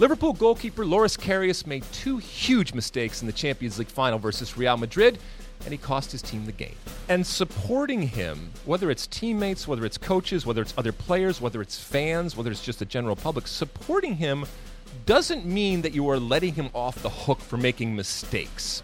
Liverpool goalkeeper Loris Karius made two huge mistakes in the Champions League final versus Real Madrid, and he cost his team the game. And supporting him, whether it's teammates, whether it's coaches, whether it's other players, whether it's fans, whether it's just the general public, supporting him doesn't mean that you are letting him off the hook for making mistakes.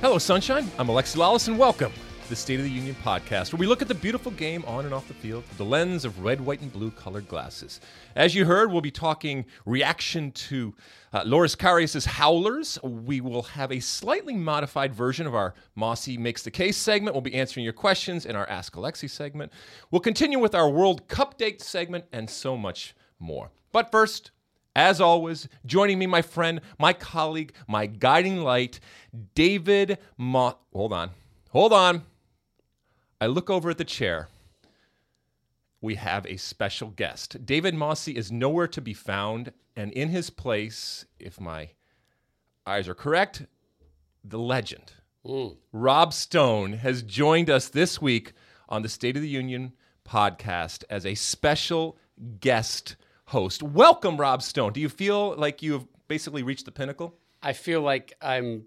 Hello, Sunshine. I'm Alexi Lalas, and welcome the State of the Union podcast, where we look at the beautiful game on and off the field through the lens of red, white, and blue colored glasses. As you heard, we'll be talking reaction to uh, Loris Karius' Howlers. We will have a slightly modified version of our Mosse Makes the Case segment. We'll be answering your questions in our Ask Alexi segment. We'll continue with our World Cup date segment and so much more. But first, as always, joining me, my friend, my colleague, my guiding light, David Mo. Hold on. Hold on. I look over at the chair. We have a special guest. David Mosse is nowhere to be found, and in his place, if my eyes are correct, the legend, hmm. Rob Stone, has joined us this week on the State of the Union podcast as a special guest host. Welcome, Rob Stone. Do you feel like you've basically reached the pinnacle? I feel like I'm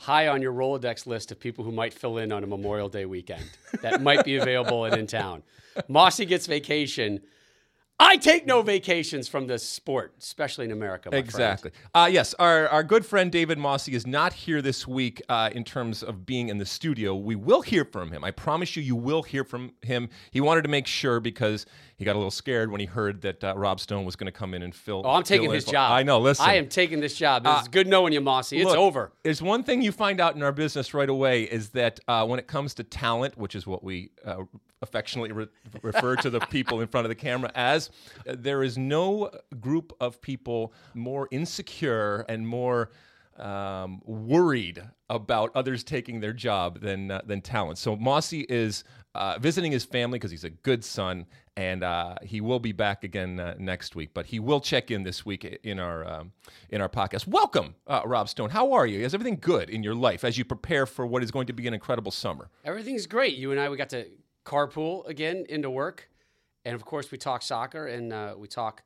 high on your Rolodex list of people who might fill in on a Memorial Day weekend that might be available and in town. Mosse gets vacation. I take no vacations from this sport, especially in America. Exactly. Uh, yes, our, our good friend David Mosse is not here this week uh, in terms of being in the studio. We will hear from him. I promise you, you will hear from him. He wanted to make sure because he got a little scared when he heard that uh, Rob Stone was going to come in and fill. Oh, I'm taking fill his job. I know. Listen, I am taking this job. It's good knowing you, Mosse. It's Look, over. There's one thing you find out in our business right away is that uh, when it comes to talent, which is what we uh, affectionately re- refer to the people in front of the camera as, uh, there is no group of people more insecure and more um, worried about others taking their job than uh, than talent. So Mosse is uh, visiting his family because he's a good son, and uh, he will be back again uh, next week. But he will check in this week in our um, in our podcast. Welcome, uh, Rob Stone. How are you? Is everything good in your life as you prepare for what is going to be an incredible summer? Everything's great. You and I, we got to carpool again into work. And of course, we talk soccer and uh, we talk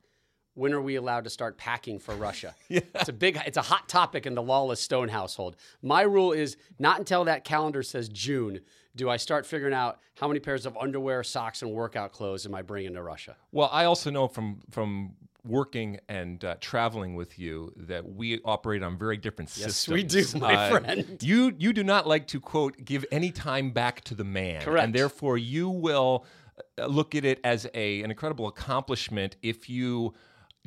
when are we allowed to start packing for Russia? yeah. It's a big, it's a hot topic in the lawless Stone household. My rule is not until that calendar says June do I start figuring out how many pairs of underwear, socks, and workout clothes am I bringing to Russia. Well, I also know from from working and uh, traveling with you that we operate on very different Yes, systems. we do, my friend. You you do not like to quote give any time back to the man, Correct. and therefore you will uh, look at it as a an incredible accomplishment if you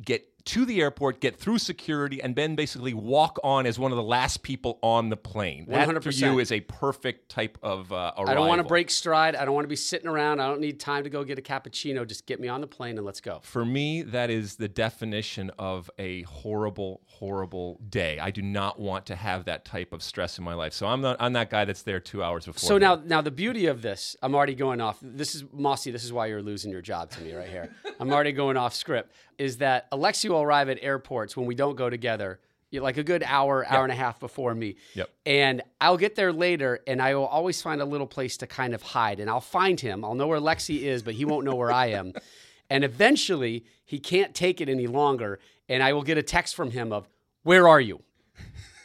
get to the airport, get through security, and then basically walk on as one of the last people on the plane. That for 100%. you is a perfect type of uh, arrival. I don't want to break stride. I don't want to be sitting around. I don't need time to go get a cappuccino. Just get me on the plane and let's go. For me, that is the definition of a horrible, horrible day. I do not want to have that type of stress in my life. So I'm not. I'm that guy that's there two hours before. So me. now, now the beauty of this, I'm already going off. This is Mosse. This is why you're losing your job to me right here. I'm already going off script. Is that Alexi will arrive at airports when we don't go together, like a good hour, hour and a half before me. Yep. And I'll get there later, and I will always find a little place to kind of hide. And I'll find him. I'll know where Lexi is, but he won't know where I am. And eventually, he can't take it any longer, and I will get a text from him of, "Where are you?"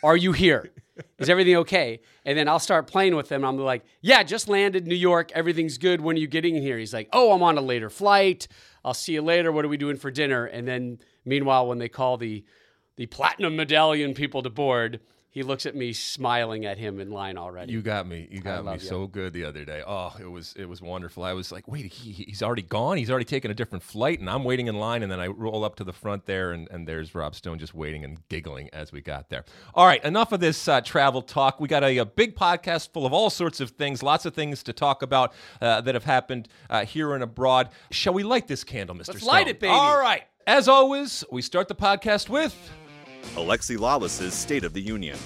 Are you here? Is everything okay? And then I'll start playing with him. I'm like, yeah, just landed New York. Everything's good. When are you getting here? He's like, oh, I'm on a later flight. I'll see you later. What are we doing for dinner? And then meanwhile, when they call the the platinum medallion people to board, he looks at me smiling at him in line already. You got me. You got me you. so good the other day. Oh, it was it was wonderful. I was like, wait, he, he's already gone. He's already taken a different flight, and I'm waiting in line. And then I roll up to the front there, and, and there's Rob Stone just waiting and giggling as we got there. All right, enough of this uh, travel talk. We got a, a big podcast full of all sorts of things, lots of things to talk about uh, that have happened uh, here and abroad. Shall we light this candle, Mr. Let's Stone? light it, baby. All right. As always, we start the podcast with. Alexi Lalas's State of the Union.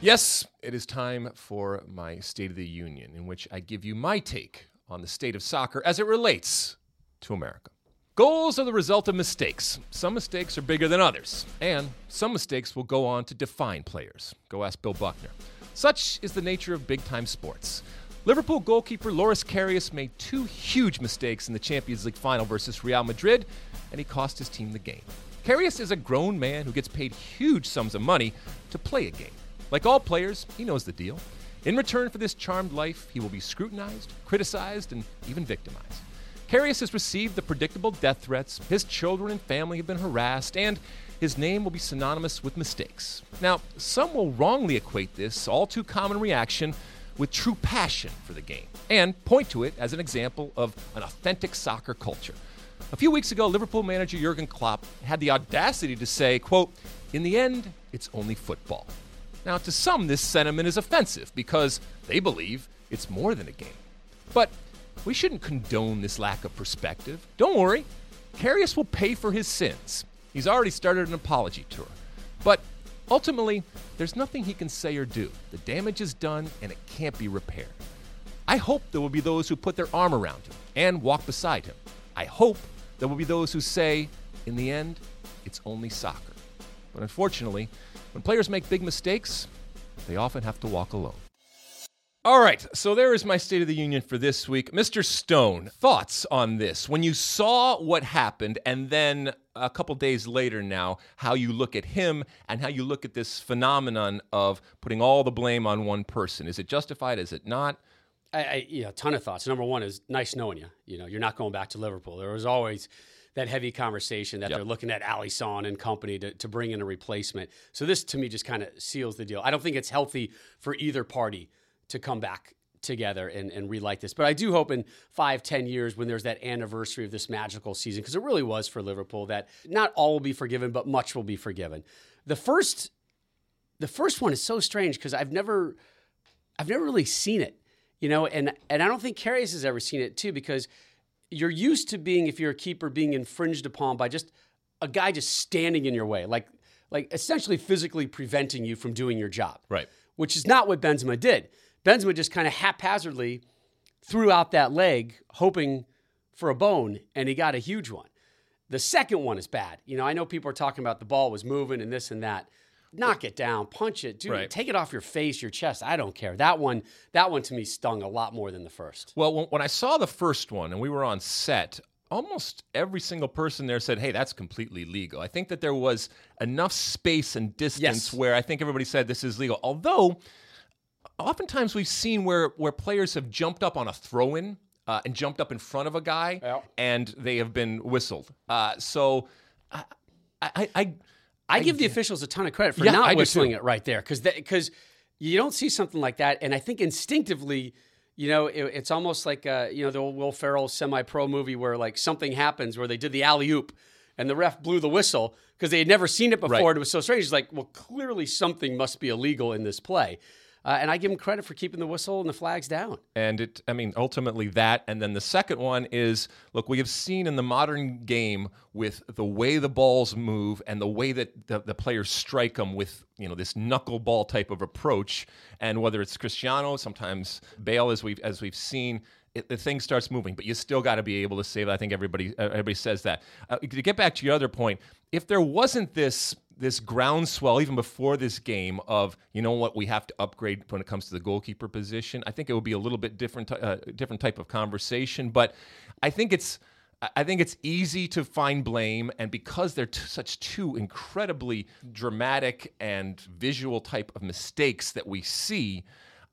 Yes, it is time for my State of the Union, in which I give you my take on the state of soccer as it relates to America. Goals are the result of mistakes. Some mistakes are bigger than others, and some mistakes will go on to define players. Go ask Bill Buckner. Such is the nature of big time sports. Liverpool goalkeeper Loris Karius made two huge mistakes in the Champions League final versus Real Madrid, and he cost his team the game. Karius is a grown man who gets paid huge sums of money to play a game. Like all players, he knows the deal. In return for this charmed life, he will be scrutinized, criticized, and even victimized. Karius has received the predictable death threats, his children and family have been harassed, and his name will be synonymous with mistakes. Now, some will wrongly equate this all too common reaction with true passion for the game and point to it as an example of an authentic soccer culture. A few weeks ago, Liverpool manager Jurgen Klopp had the audacity to say, quote, "In the end, it's only football." Now, to some this sentiment is offensive because they believe it's more than a game. But we shouldn't condone this lack of perspective. Don't worry. Karius will pay for his sins. He's already started an apology tour. But ultimately, there's nothing he can say or do. The damage is done and it can't be repaired. I hope there will be those who put their arm around him and walk beside him. I hope there will be those who say, in the end, it's only soccer. But unfortunately, when players make big mistakes, they often have to walk alone. All right, so there is my State of the Union for this week. Mr. Stone, thoughts on this? When you saw what happened, and then a couple days later now, how you look at him and how you look at this phenomenon of putting all the blame on one person. Is it justified? Is it not? I, I you know, a ton of thoughts. Number one is nice knowing you. You know, you're not going back to Liverpool. There was always that heavy conversation that yep. they're looking at Alisson and company to, to bring in a replacement. So this to me just kind of seals the deal. I don't think it's healthy for either party to come back together and, and relight this. But I do hope in five, ten years when there's that anniversary of this magical season, because it really was for Liverpool, that not all will be forgiven, but much will be forgiven. The first the first one is so strange because I've never I've never really seen it. You know, and and I don't think Karius has ever seen it too, because you're used to being, if you're a keeper, being infringed upon by just a guy just standing in your way, like like essentially physically preventing you from doing your job. Right. Which is not what Benzema did. Benzema just kind of haphazardly threw out that leg, hoping for a bone, and he got a huge one. The second one is bad. You know, I know people are talking about the ball was moving and this and that. Knock it down, punch it, dude. Right. Take it off your face, your chest. I don't care. That one, that one to me stung a lot more than the first. Well, when I saw the first one and we were on set, almost every single person there said, "Hey, that's completely legal." I think that there was enough space and distance yes. where I think everybody said this is legal. Although oftentimes we've seen where where players have jumped up on a throw in uh, and jumped up in front of a guy yeah. and they have been whistled. Uh, so I, I, I, I give the officials a ton of credit for yeah, not whistling it right there because because you don't see something like that, and I think instinctively. You know, it, it's almost like uh, you know the old Will Ferrell semi-pro movie where like something happens where they did the alley oop and the ref blew the whistle because they had never seen it before. Right. It was so strange. It's like, well, clearly something must be illegal in this play. Uh, and I give him credit for keeping the whistle and the flags down. And it, I mean, ultimately that. And then the second one is look, we have seen in the modern game with the way the balls move and the way that the, the players strike them with, you know, this knuckleball type of approach. And whether it's Cristiano, sometimes Bale, as we've, as we've seen, it, the thing starts moving, but you still got to be able to save. I think everybody everybody says that. Uh, to get back to your other point, if there wasn't this this groundswell even before this game of you know what we have to upgrade when it comes to the goalkeeper position. I think it would be a little bit different uh, different type of conversation, but I think it's I think it's easy to find blame, and because they're t- such two incredibly dramatic and visual type of mistakes that we see.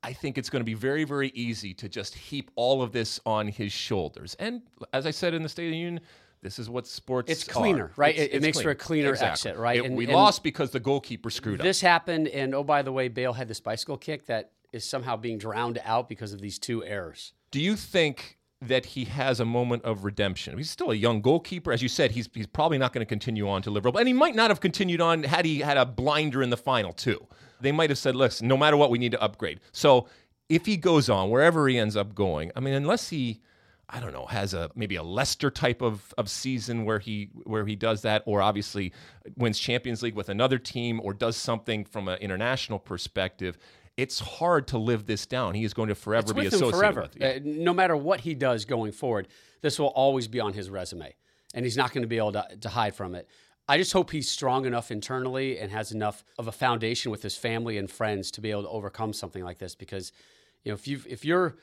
I think it's going to be very, very easy to just heap all of this on his shoulders. And as I said in the State of the Union, this is what sports. It's cleaner, are. right? It's, it, it makes clean. for a cleaner exactly. exit, right? It, and, we and lost because the goalkeeper screwed this up. This happened, and oh by the way, Bale had this bicycle kick that is somehow being drowned out because of these two errors. Do you think that he has a moment of redemption? He's still a young goalkeeper, as you said. He's he's probably not going to continue on to Liverpool, and he might not have continued on had he had a blinder in the final too. They might have said, "Listen, no matter what, we need to upgrade." So if he goes on wherever he ends up going, I mean, unless he I don't know, has a maybe a Leicester type of, of season where he where he does that, or obviously wins Champions League with another team, or does something from an international perspective. It's hard to live this down. He is going to forever be associated forever. with. Yeah. Uh, no matter what he does going forward, this will always be on his resume, and he's not going to be able to, to hide from it. I just hope he's strong enough internally and has enough of a foundation with his family and friends to be able to overcome something like this. Because, you know, if you if you're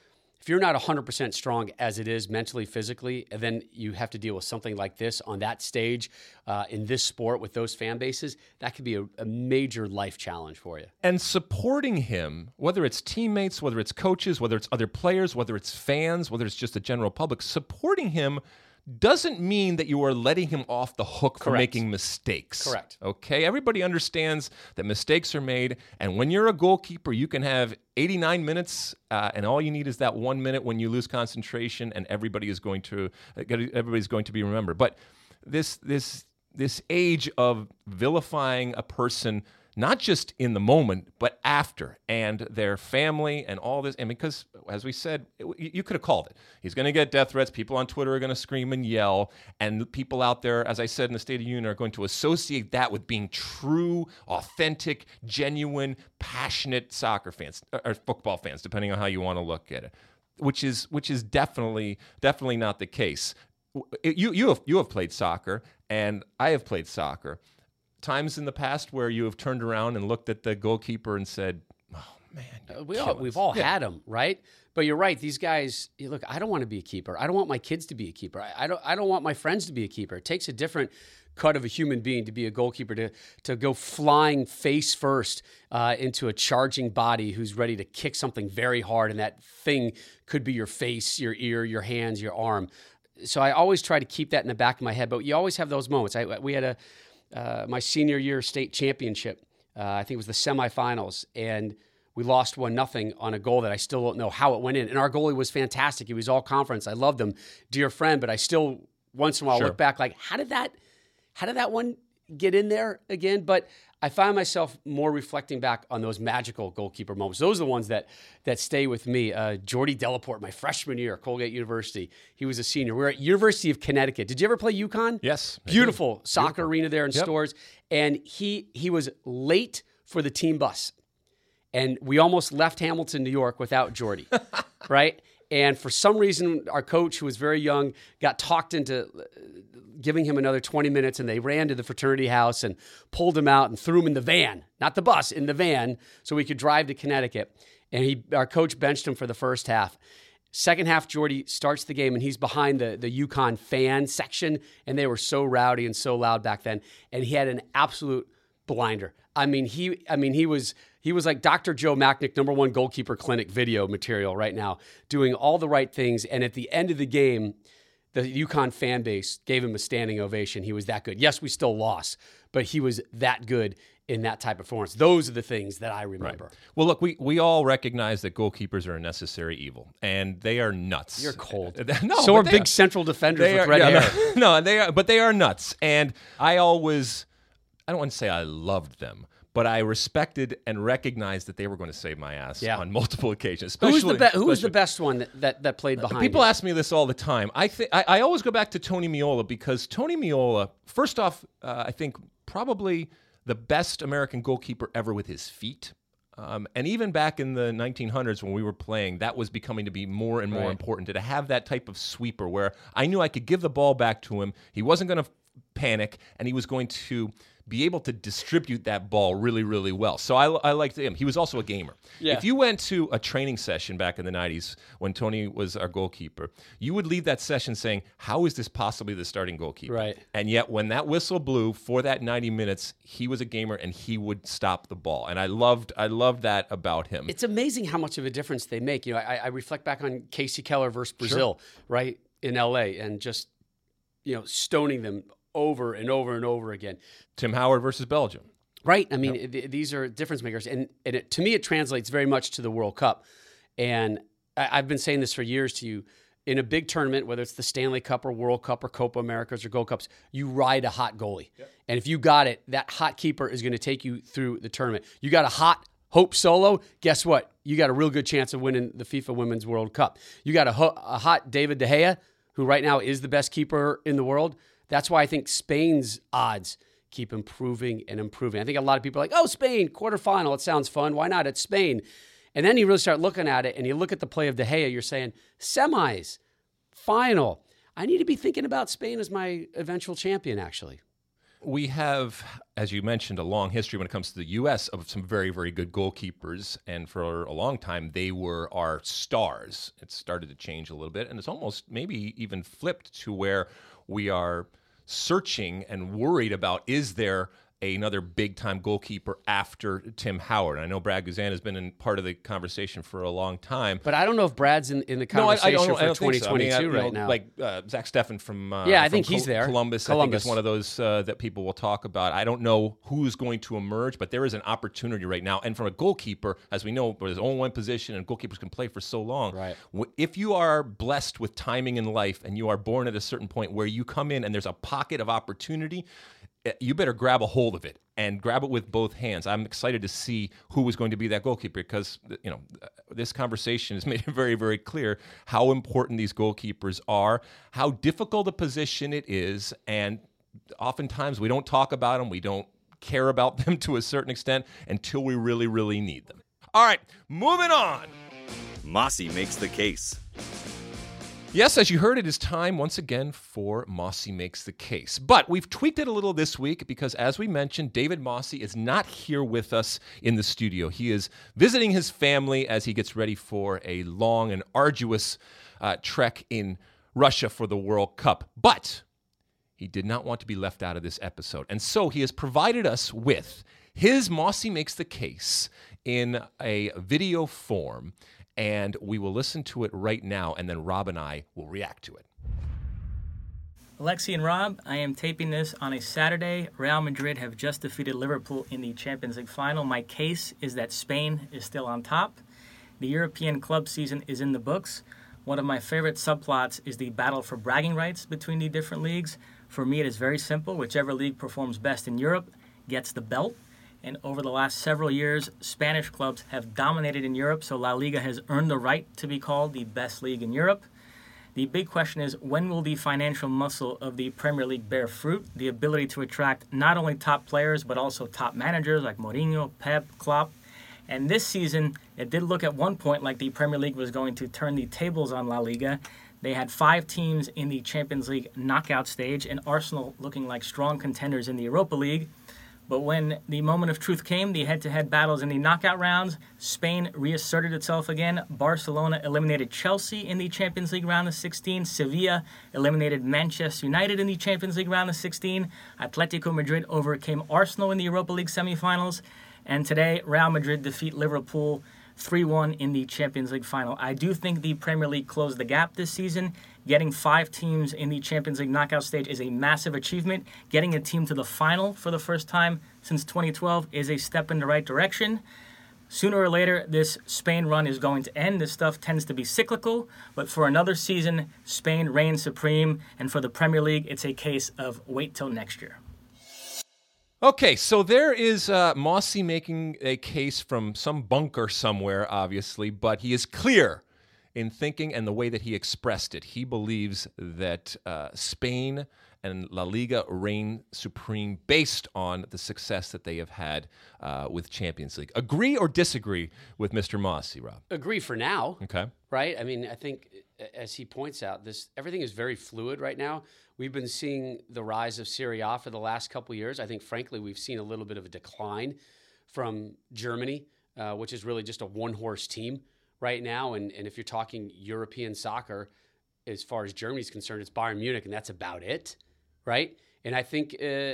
if you're not 100% strong as it is mentally, physically, then you have to deal with something like this on that stage uh, in this sport with those fan bases, that could be a, a major life challenge for you. And supporting him, whether it's teammates, whether it's coaches, whether it's other players, whether it's fans, whether it's just the general public, supporting him doesn't mean that you are letting him off the hook for making mistakes. Correct. Okay? Everybody understands that mistakes are made. And when you're a goalkeeper, you can have 89 minutes, uh, and all you need is that one minute when you lose concentration, and everybody is going to everybody's going to be remembered. But this this this age of vilifying a person not just in the moment, but after, and their family and all this. And because, as we said, you could have called it. He's going to get death threats. People on Twitter are going to scream and yell. And people out there, as I said in the State of the Union, are going to associate that with being true, authentic, genuine, passionate soccer fans uh, or football fans, depending on how you want to look at it. Which is which is definitely definitely not the case. You you have you have played soccer, and I have played soccer times in the past where you have turned around and looked at the goalkeeper and said, "Oh man, uh, we all, we've all yeah. had them, right?" But you're right; these guys. Look, I don't want to be a keeper. I don't want my kids to be a keeper. I, I don't. I don't want my friends to be a keeper. It takes a different cut of a human being to be a goalkeeper to to go flying face first uh, into a charging body who's ready to kick something very hard, and that thing could be your face, your ear, your hands, your arm. So I always try to keep that in the back of my head. But you always have those moments. I, we had a uh, my senior year state championship. Uh, I think it was the semifinals, and we lost one nothing on a goal that I still don't know how it went in. And our goalie was fantastic. He was all conference. I loved him, dear friend. But I still once in a while sure. look back like, how did that, how did that one get in there again? But I find myself more reflecting back on those magical goalkeeper moments. Those are the ones that that stay with me. Uh, Jordy Delaporte, my freshman year, at Colgate University. He was a senior. We are at University of Connecticut. Did you ever play UConn? Yes. Beautiful soccer Beautiful. arena there in yep. Storrs. And he he was late for the team bus, and we almost left Hamilton, New York, without Jordy. right. And for some reason, our coach, who was very young, got talked into uh, giving him another 20 minutes, and they ran to the fraternity house and pulled him out and threw him in the van, not the bus, in the van, so we could drive to Connecticut. And he, our coach benched him for the first half. Second half, Jordy starts the game and he's behind the, the UConn fan section, and they were so rowdy and so loud back then. And he had an absolute blinder. I mean, he I mean he was he was like Dr. Joe Machnik, number one goalkeeper clinic video material right now, doing all the right things. And at the end of the game, the UConn fan base gave him a standing ovation. He was that good. Yes, we still lost, but he was that good in that type of performance. Those are the things that I remember. Right. Well, look, we, we all recognize that goalkeepers are a necessary evil, and they are nuts. You're cold. no, so are big are. central defenders with are, red yeah, hair. No, no, they are, but they are nuts. And I always, I don't want to say I loved them, but I respected and recognized that they were going to save my ass yeah. on multiple occasions. Especially, who's the, be- who was the best one that, that, that played behind? People you? ask me this all the time. I think I always go back to Tony Meola because Tony Meola, first off, uh, I think probably the best American goalkeeper ever with his feet. Um, and even back in the 1900s when we were playing, that was becoming to be more and more right. important to have that type of sweeper where I knew I could give the ball back to him. He wasn't going to panic, and he was going to be able to distribute that ball really, really well. So I, I liked him. He was also a gamer. Yeah. If you went to a training session back in the 90s when Tony was our goalkeeper, you would leave that session saying, How is this possibly the starting goalkeeper? Right. And yet, when that whistle blew for that 90 minutes, he was a gamer and he would stop the ball. And I loved, I loved that about him. It's amazing how much of a difference they make. You know, I, I reflect back on Kasey Keller versus Brazil, sure. right, in LA, and just, you know, stoning them over and over and over again. Tim Howard versus Belgium. Right. I mean, yep. th- these are difference makers. And, and it, to me, it translates very much to the World Cup. And I, I've been saying this for years to you. In a big tournament, whether it's the Stanley Cup or World Cup or Copa Americas or Gold Cups, you ride a hot goalie. Yep. And if you got it, that hot keeper is going to take you through the tournament. You got a hot Hope Solo, guess what? You got a real good chance of winning the FIFA Women's World Cup. You got a, ho- a hot David De Gea, who right now is the best keeper in the world. That's why I think Spain's odds keep improving and improving. I think a lot of people are like, oh, Spain, quarterfinal, it sounds fun. Why not? It's Spain. And then you really start looking at it and you look at the play of De Gea, you're saying, semis, final. I need to be thinking about Spain as my eventual champion, actually. we have, as you mentioned, a long history when it comes to the U.S. of some very, very good goalkeepers. And for a long time, they were our stars. It started to change a little bit. And it's almost maybe even flipped to where we are searching and worried about is there another big time goalkeeper after Tim Howard. I know Brad Guzan has been in part of the conversation for a long time. But I don't know if Brad's in, in the conversation no, I, I for 2022 so. I mean, right know, now. Like uh, Zach Steffen from uh, yeah, I from think Col- he's there. Columbus, Columbus, I think is one of those uh, that people will talk about. I don't know who's going to emerge, but there is an opportunity right now. And from a goalkeeper, as we know, there's only one position, and goalkeepers can play for so long. Right. If you are blessed with timing in life, and you are born at a certain point where you come in and there's a pocket of opportunity, Eh, you better grab a hold of it and grab it with both hands. I'm excited to see who is going to be that goalkeeper because you know uh, this conversation has made it very very clear how important these goalkeepers are, how difficult a position it is, and oftentimes we don't talk about them, we don't care about them to a certain extent until we really really need them. All right, moving on. Mosse makes the case. Yes, as you heard, it is time once again for Mosse Makes the Case. But we've tweaked it a little this week because, as we mentioned, David Mosse is not here with us in the studio. He is visiting his family as he gets ready for a long and arduous uh, trek in Russia for the World Cup. But he did not want to be left out of this episode. And so he has provided us with his Mosse Makes the Case in a video form and we will listen to it right now, and then Rob and I will react to it. Alexi and Rob, I am taping this on a Saturday. Real Madrid have just defeated Liverpool in the Champions League final. My case is that Spain is still on top. The European club season is in the books. One of my favorite subplots is the battle for bragging rights between the different leagues. For me, it is very simple. Whichever league performs best in Europe gets the belt and over the last several years, Spanish clubs have dominated in Europe, so La Liga has earned the right to be called the best league in Europe. The big question is when will the financial muscle of the Premier League bear fruit? The ability to attract not only top players, but also top managers like Mourinho, Pep, Klopp. And this season, it did look at one point like the Premier League was going to turn the tables on La Liga. They had five teams in the Champions League knockout stage, and Arsenal looking like strong contenders in the Europa League. But when the moment of truth came, the head to head battles in the knockout rounds, Spain reasserted itself again. Barcelona eliminated Chelsea in the Champions League round of 16. Sevilla eliminated Manchester United in the Champions League round of 16. Atletico Madrid overcame Arsenal in the Europa League semifinals. And today, Real Madrid defeat Liverpool 3 1 in the Champions League final. I do think the Premier League closed the gap this season. Getting five teams in the Champions League knockout stage is a massive achievement. Getting a team to the final for the first time since 2012 is a step in the right direction. Sooner or later, this Spain run is going to end. This stuff tends to be cyclical, but for another season, Spain reigns supreme, and for the Premier League, it's a case of wait till next year. Okay, so there is uh, Mosse making a case from some bunker somewhere, obviously, but he is clear in thinking and the way that he expressed it. He believes that uh, Spain and La Liga reign supreme based on the success that they have had uh, with Champions League. Agree or disagree with Mr. Mosse, Rob? Agree for now. Okay. Right? I mean, I think as he points out, this everything is very fluid right now. We've been seeing the rise of Serie A for the last couple years. I think, frankly, we've seen a little bit of a decline from Germany, uh, which is really just a one horse team right now. And, and if you're talking European soccer, as far as Germany's concerned, it's Bayern Munich, and that's about it, right? And I think uh,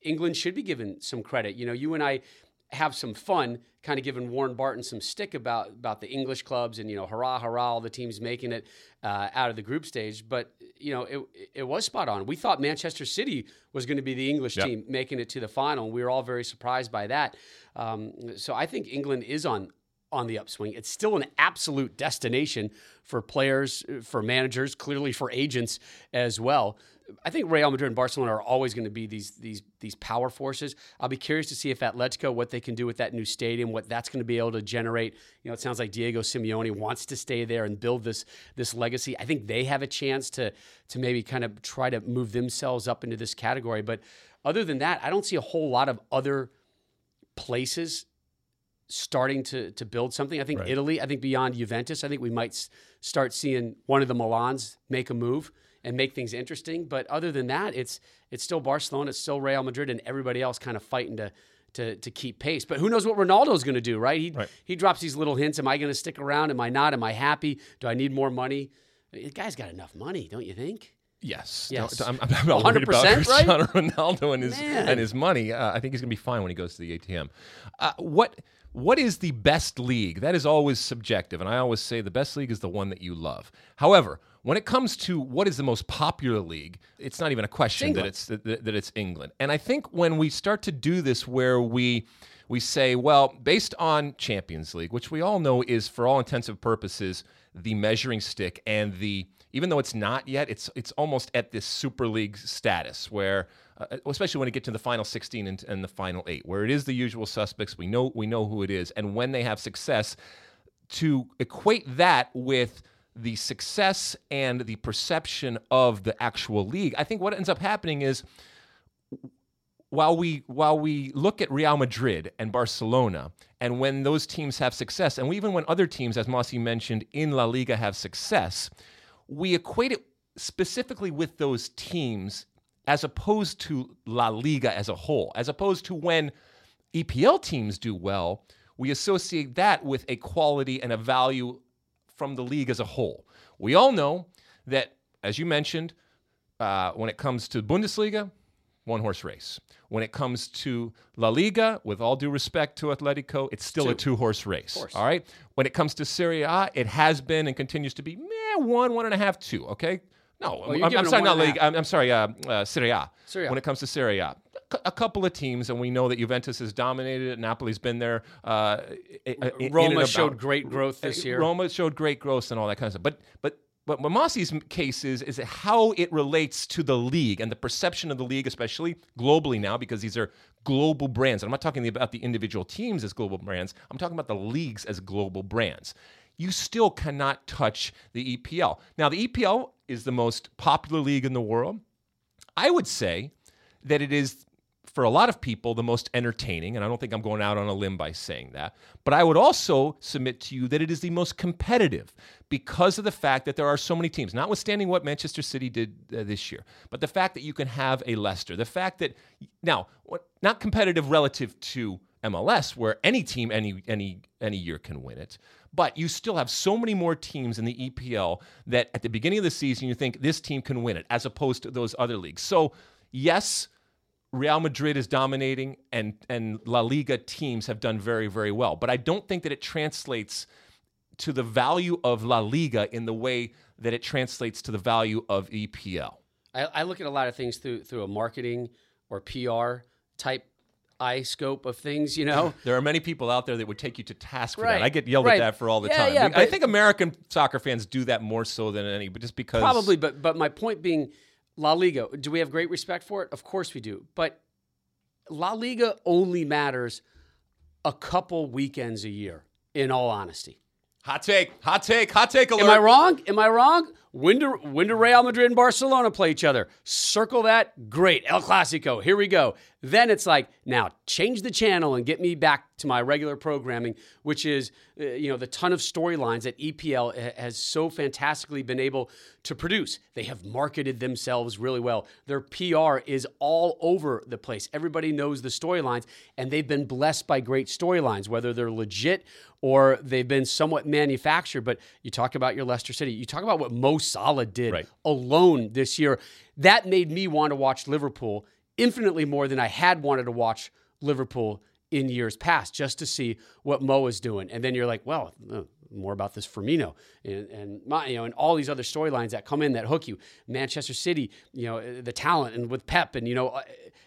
England should be given some credit. You know, you and I have some fun kind of giving Warren Barton some stick about about the English clubs and you know hurrah hurrah all the teams making it uh, out of the group stage but you know it it was spot on we thought Manchester City was going to be the English yep. team making it to the final and we were all very surprised by that um, so I think England is on on the upswing. It's still an absolute destination for players, uh, for managers, clearly for agents as well. I think Real Madrid and Barcelona are always going to be these these these power forces. I'll be curious to see if Atletico what they can do with that new stadium, what that's going to be able to generate. You know, it sounds like Diego Simeone wants to stay there and build this this legacy. I think they have a chance to to maybe kind of try to move themselves up into this category. But other than that, I don't see a whole lot of other places starting to to build something. I think right. Italy. I think beyond Juventus, I think we might start seeing one of the Milans make a move and make things interesting. But other than that, it's it's still Barcelona, it's still Real Madrid, and everybody else kind of fighting to to to keep pace. But who knows what Ronaldo's going to do, right? He Right. he drops these little hints. Am I going to stick around? Am I not? Am I happy? Do I need more money? The guy's got enough money, don't you think? Yes. Yes. Don't- I'm, I'm not worried about 100%, right? Cristiano Ronaldo and his Man. and his money. Uh, I think he's going to be fine when he goes to the ATM. Uh, what what is the best league? That is always subjective, and I always say the best league is the one that you love. However, when it comes to what is the most popular league, it's not even a question that it's that, that it's England. And I think when we start to do this, where we we say, well, based on Champions League, which we all know is for all intensive purposes the measuring stick and the even though it's not yet, it's it's almost at this Super League status where, uh, especially when you get to the final 16 and, and the final eight, where it is the usual suspects. We know we know who it is, and when they have success, to equate that with the success and the perception of the actual league, I think what ends up happening is while we while we look at Real Madrid and Barcelona, and when those teams have success, and even when other teams, as Mosse mentioned, in La Liga have success, we equate it specifically with those teams as opposed to La Liga as a whole. As opposed to when EPL teams do well, we associate that with a quality and a value from the league as a whole. We all know that, as you mentioned, uh, when it comes to Bundesliga, one horse race. When it comes to La Liga, with all due respect to Atletico, it's still a two horse race. All right. When it comes to Serie A, it has been and continues to be meh, one, one and a half, two. Okay. No, I'm, I'm sorry, not one and a League. I'm, I'm sorry, uh, uh, Serie A. Serie A. When it comes to Serie A, a couple of teams, and we know that Juventus has dominated it. Napoli's been there. Uh, in Roma about. showed great growth this Uh, year. Roma showed great growth and all that kind of stuff. But but but what case is is how it relates to the league and the perception of the league, especially globally now, because these are global brands. And I'm not talking about the individual teams as global brands. I'm talking about the leagues as global brands. You still cannot touch the EPL. Now, the EPL is the most popular league in the world. I would say that it is, for a lot of people, the most entertaining. And I don't think I'm going out on a limb by saying that. But I would also submit to you that it is the most competitive because of the fact that there are so many teams, notwithstanding what Manchester City did uh, this year, but the fact that you can have a Leicester, the fact that, now, not competitive relative to MLS, where any team any any any year can win it. But you still have so many more teams in the EPL that at the beginning of the season you think this team can win it, as opposed to those other leagues. So yes, Real Madrid is dominating, and and La Liga teams have done very very well. But I don't think that it translates to the value of La Liga in the way that it translates to the value of EPL. I, I look at a lot of things through through a marketing or PR type eye scope of things. You know, There are many people out there that would take you to task for Right, that. I get yelled right. at that for all the Yeah, time. yeah, I think American soccer fans do that more so than any, but just because Probably, but but my point being, La Liga. Do we have great respect for it? Of course we do. But La Liga only matters a couple weekends a year. In all honesty, hot take, hot take, hot take alert. am I wrong? Am I wrong? When do when do Real Madrid and Barcelona play each other? Circle that. Great, El Clasico. Here we go. Then it's like now change the channel and get me back to my regular programming, which is uh, you know the ton of storylines that EPL has so fantastically been able to produce. They have marketed themselves really well. Their PR is all over the place. Everybody knows the storylines, and they've been blessed by great storylines, whether they're legit or they've been somewhat manufactured. But you talk about your Leicester City. You talk about what Mo Salah did Right. alone this year. That made me want to watch Liverpool infinitely more than I had wanted to watch Liverpool in years past, just to see what Mo is doing. And then you're like, well, uh, more about this Firmino and and you know and all these other storylines that come in that hook you. Manchester City, you know, the talent and with Pep and you know, uh,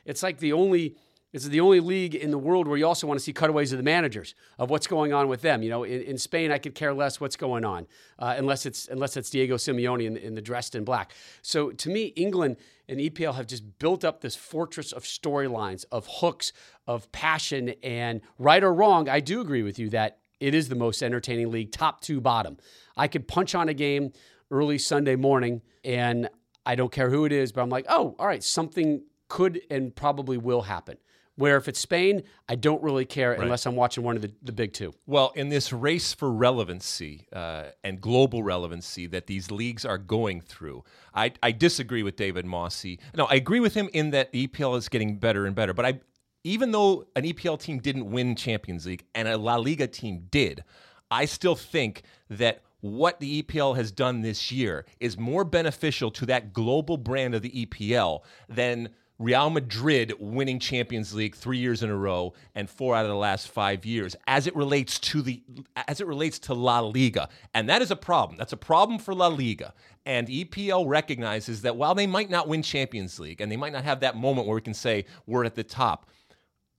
it's like the only this is the only league in the world where you also want to see cutaways of the managers of what's going on with them. You know, in, in Spain, I could care less what's going on uh, unless it's unless it's Diego Simeone in, in the dressed in black. So to me, England and EPL have just built up this fortress of storylines, of hooks, of passion, and right or wrong, I do agree with you that it is the most entertaining league, top to bottom. I could punch on a game early Sunday morning, and I don't care who it is, but I'm like, oh, all right, something could and probably will happen Where if it's Spain, I don't really care unless I'm watching one of the, the big two. Well, in this race for relevancy uh, and global relevancy that these leagues are going through, I, I disagree with David Mosse. No, I agree with him in that the EPL is getting better and better. But I, even though an EPL team didn't win Champions League and a La Liga team did, I still think that what the EPL has done this year is more beneficial to that global brand of the EPL than Real Madrid winning Champions League three years in a row and four out of the last five years, as it relates to the as it relates to La Liga, and that is a problem. That's a problem for La Liga. And EPL recognizes that while they might not win Champions League and they might not have that moment where we can say we're at the top,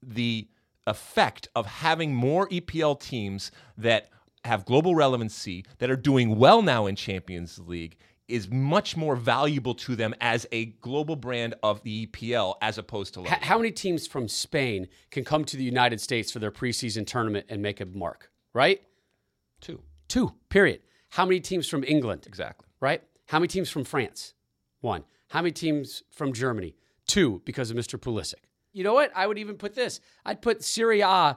the effect of having more EPL teams that have global relevancy that are doing well now in Champions League is much more valuable to them as a global brand of the EPL as opposed to H- how many teams from Spain can come to the United States for their preseason tournament and make a mark? Right? two Two. Period. How many teams from England? exactly. Right? How many teams from France? One. How many teams from Germany? Two, because of Mr. Pulisic. You know what? I would even put this. I'd put Serie A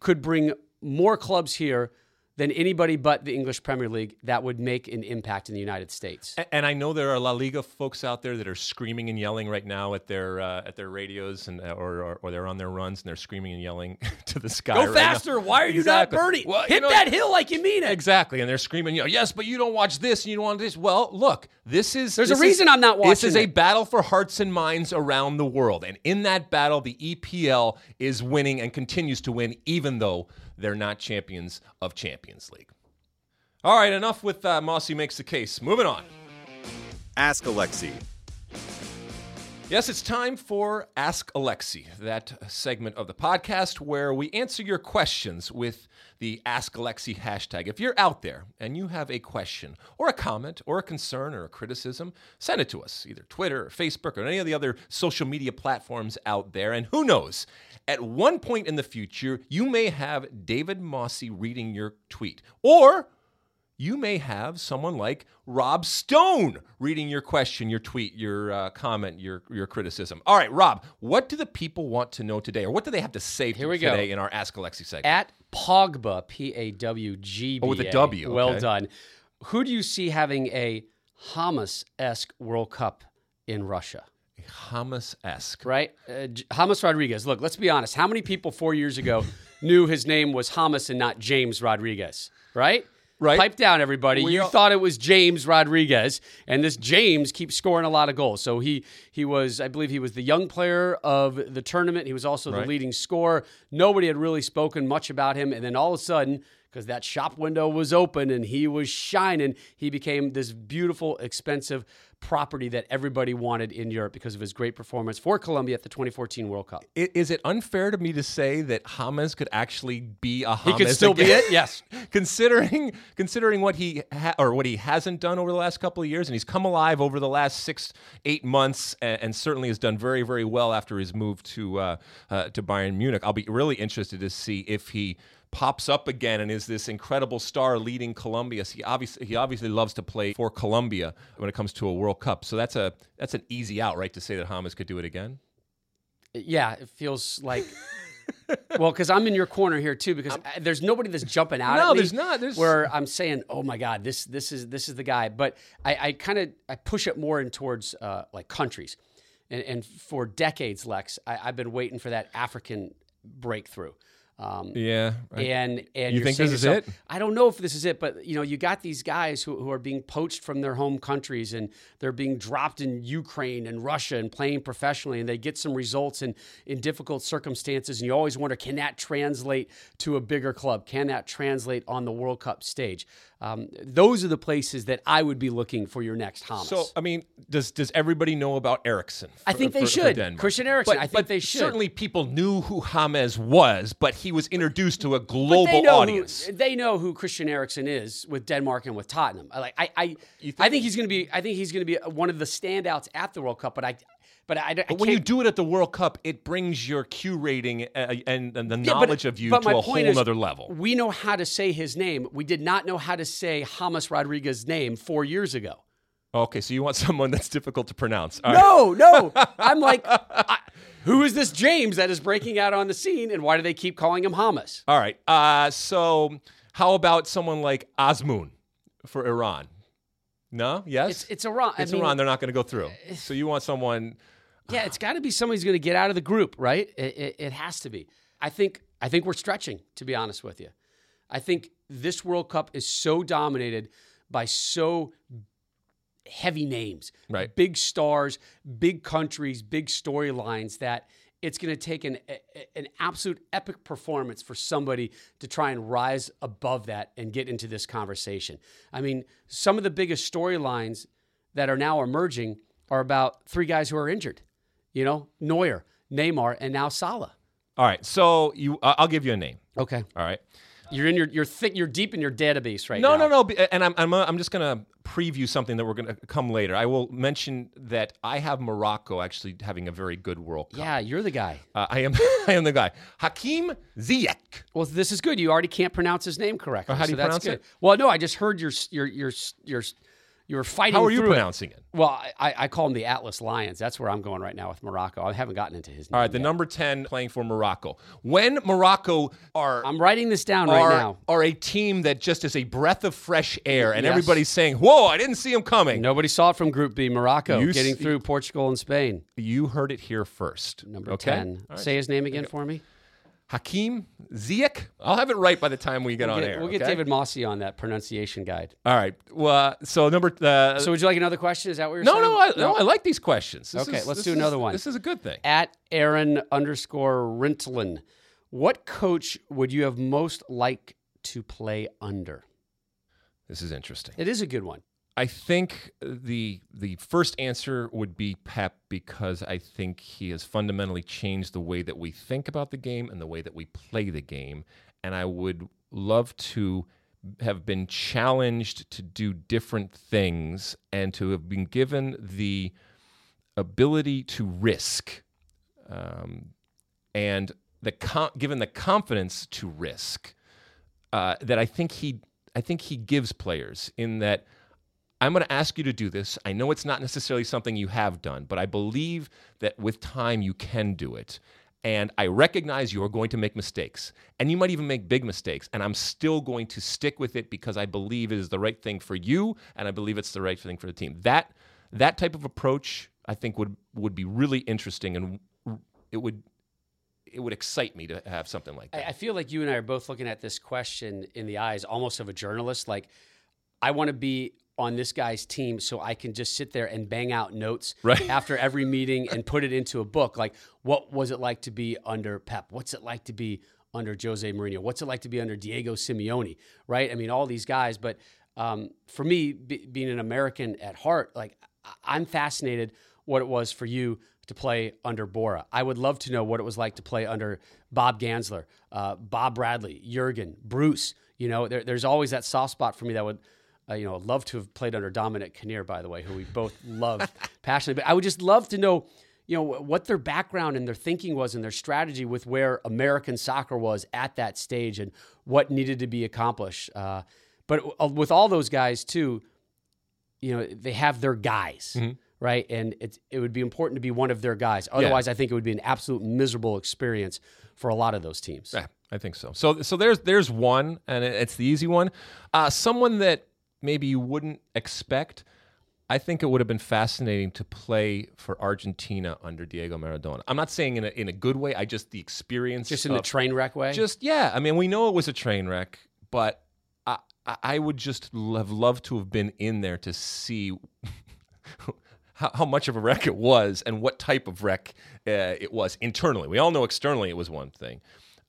could bring more clubs here than anybody but the English Premier League that would make an impact in the United States. And I know there are La Liga folks out there that are screaming and yelling right now at their uh, at their radios and or, or or they're on their runs and they're screaming and yelling to the sky. Go right now. faster. Why are you Exactly. not burning? Well, you Hit know- that hill like you mean it. Exactly, and they're screaming, you know, yes, but you don't watch this and you don't want this. Well, look, this is There's a reason is- I'm not watching. This is watching a battle for hearts and minds around the world, and in that battle, the EPL is winning and continues to win, even though they're not champions of Champions League. All right, enough with uh, Mosse makes the case. Moving on. Ask Alexi. Yes, it's time for Ask Alexi, that segment of the podcast where we answer your questions with the Ask Alexi hashtag. If you're out there and you have a question or a comment or a concern or a criticism, send it to us, either Twitter or Facebook or any of the other social media platforms out there. And who knows, at one point in the future, you may have David Mosse reading your tweet or you may have someone like Rob Stone reading your question, your tweet, your uh, comment, your your criticism. All right, Rob, what do the people want to know today, or what do they have to say Here we go. today in our Ask Alexi segment? At Pogba, P A W G B. Oh, with a W, Well done. Who do you see having a Hamas esque World Cup in Russia? Hamas esque. Right? Uh, Hamas Rodriguez. Look, let's be honest. How many people four years ago knew his name was Hamas and not James Rodriguez? Right? Right. Pipe down, everybody. We you all- thought it was James Rodriguez, and this James keeps scoring a lot of goals. So he he was, I believe, he was the young player of the tournament. He was also the leading scorer. Nobody had really spoken much about him, and then all of a sudden, because that shop window was open and he was shining, he became this beautiful, expensive property that everybody wanted in Europe because of his great performance for Colombia at the 2014 World Cup. Is it unfair to me to say that Hamas could actually be a Hamas? He could still be it, yes. considering considering what he ha- or what he hasn't done over the last couple of years, and he's come alive over the last six eight months, and, and certainly has done very very well after his move to uh, uh, to Bayern Munich. I'll be really interested to see if he pops up again and is this incredible star leading Colombia. He obviously he obviously loves to play for Colombia when it comes to a World Cup. So that's a that's an easy out, right? To say that Hamas could do it again. Yeah, it feels like. well, because I'm in your corner here too, because I- there's nobody that's jumping out. No, there's not. There's- where I'm saying, "Oh my God, this this is this is the guy." But I, I kind of I push it more in towards uh, like countries, and, and for decades, Lex, I, I've been waiting for that African breakthrough. Um, Yeah. and and You think this is yourself, it? I don't know if this is it, but you know, you got these guys who, who are being poached from their home countries and they're being dropped in Ukraine and Russia and playing professionally, and they get some results in in difficult circumstances, and you always wonder, can that translate to a bigger club? Can that translate on the World Cup stage? Um, those are the places that I would be looking for your next Hamas. So I mean, does does everybody know about Eriksen? I think they should. Christian Eriksen, I think but they should. Certainly, people knew who James was, but he was introduced to a But global they know audience. Who, they know who Christian Eriksen is with Denmark and with Tottenham. I like I I, I think he's going to be I think he's going to be one of the standouts at the World Cup. But I but I, I But when you do it at the World Cup, it brings your Q rating uh, and, and the Yeah, but- knowledge of you to a whole is, other level. We know how to say his name. We did not know how to say Hamas Rodriguez's name four years ago. Okay, so you want someone that's difficult to pronounce. All right. No, no. I'm like, I, Who is this James that is breaking out on the scene, and why do they keep calling him Hamas? All right. Uh, so how about someone like Azmoun for Iran? No. Yes. It's it's Iran. It's I mean, Iran. They're not going to go through. So you want someone? Yeah, it's got to be somebody who's going to get out of the group, right? It, it, it has to be. I think I think we're stretching, to be honest with you. I think this World Cup is so dominated by so heavy names, Right. big stars, big countries, big storylines that it's going to take an an absolute epic performance for somebody to try and rise above that and get into this conversation. I mean, some of the biggest storylines that are now emerging are about three guys who are injured. You know, Neuer, Neymar, and now Salah. All right. So you, uh, I'll give you a name. Okay, All right. you're in your you're thick you're deep in your database right No, now. no, no. b- And I'm, I'm, uh, I'm just going to preview something that we're going to come later. I will mention that I have Morocco actually having a very good World Cup. Yeah, you're the guy. Uh, I am, I am the guy. Hakim Ziyech. Well, this is good. You already can't pronounce his name correctly. How do you pronounce it? Well, no, I just heard your your your your you were fighting. How are you through it. pronouncing it? Well, I, I call them the Atlas Lions. That's where I'm going right now with Morocco. I haven't gotten into his name. All right, the yet. number 10 playing for Morocco. When Morocco are I'm writing this down are, right now. are a team that just is a breath of fresh air, and Yes. everybody's saying, "Whoa, I didn't see him coming." Nobody saw it from Group B. Morocco You getting see- through Portugal and Spain. You heard it here first. Number okay? ten. Right. Say his name again for me. Hakim Ziyech. I'll have it right by the time we get We'll on get, air. we'll get okay? David Mosse on that pronunciation guide. All right. Well, so number. Uh, So, would you like another question? Is that what you're no, saying? no, I, no, I like these questions. This Okay, is- let's do is- another one. This is a good thing. At Aaron underscore Rintlin, what coach would you have most liked to play under? This is interesting. It is a good one. I think the the first answer would be Pep because I think he has fundamentally changed the way that we think about the game and the way that we play the game. And I would love to have been challenged to do different things and to have been given the ability to risk um, and the con- given the confidence to risk uh, that I think he I think he gives players in that I'm going to ask you to do this. I know it's not necessarily something you have done, but I believe that with time you can do it. And I recognize you are going to make mistakes. And you might even make big mistakes. And I'm still going to stick with it because I believe it is the right thing for you and I believe it's the right thing for the team. That that type of approach I think would would be really interesting and it would it would excite me to have something like that. I, I feel like you and I are both looking at this question in the eyes almost of a journalist. Like, I want to be on this guy's team so I can just sit there and bang out notes Right. after every meeting and put it into a book. Like, what was it like to be under Pep? What's it like to be under Jose Mourinho? What's it like to be under Diego Simeone? Right? I mean, all these guys. But um, for me, be, being an American at heart, like I'm fascinated what it was for you to play under Bora. I would love to know what it was like to play under Bob Gansler, uh, Bob Bradley, Jurgen, Bruce. You know, there, there's always that soft spot for me that would, uh, you know, love to have played under Dominic Kinnear, by the way, who we both love passionately. But I would just love to know, you know, what their background and their thinking was and their strategy with where American soccer was at that stage and what needed to be accomplished. Uh, but uh, with all those guys too, you know, they have their guys, right? And it's it would be important to be one of their guys. Otherwise, I think it would be an absolute miserable experience for a lot of those teams. Yeah, I think so. So so there's there's one, and it's the easy one. Uh, someone that maybe you wouldn't expect. I think it would have been fascinating to play for Argentina under Diego Maradona. I'm not saying in a in a good way. I just the experience, Just in the train wreck way. Just yeah. I mean, we know it was a train wreck, but I I- I would just have loved to have been in there to see. How, how much of a wreck it was, and what type of wreck uh, it was internally. We all know externally it was one thing,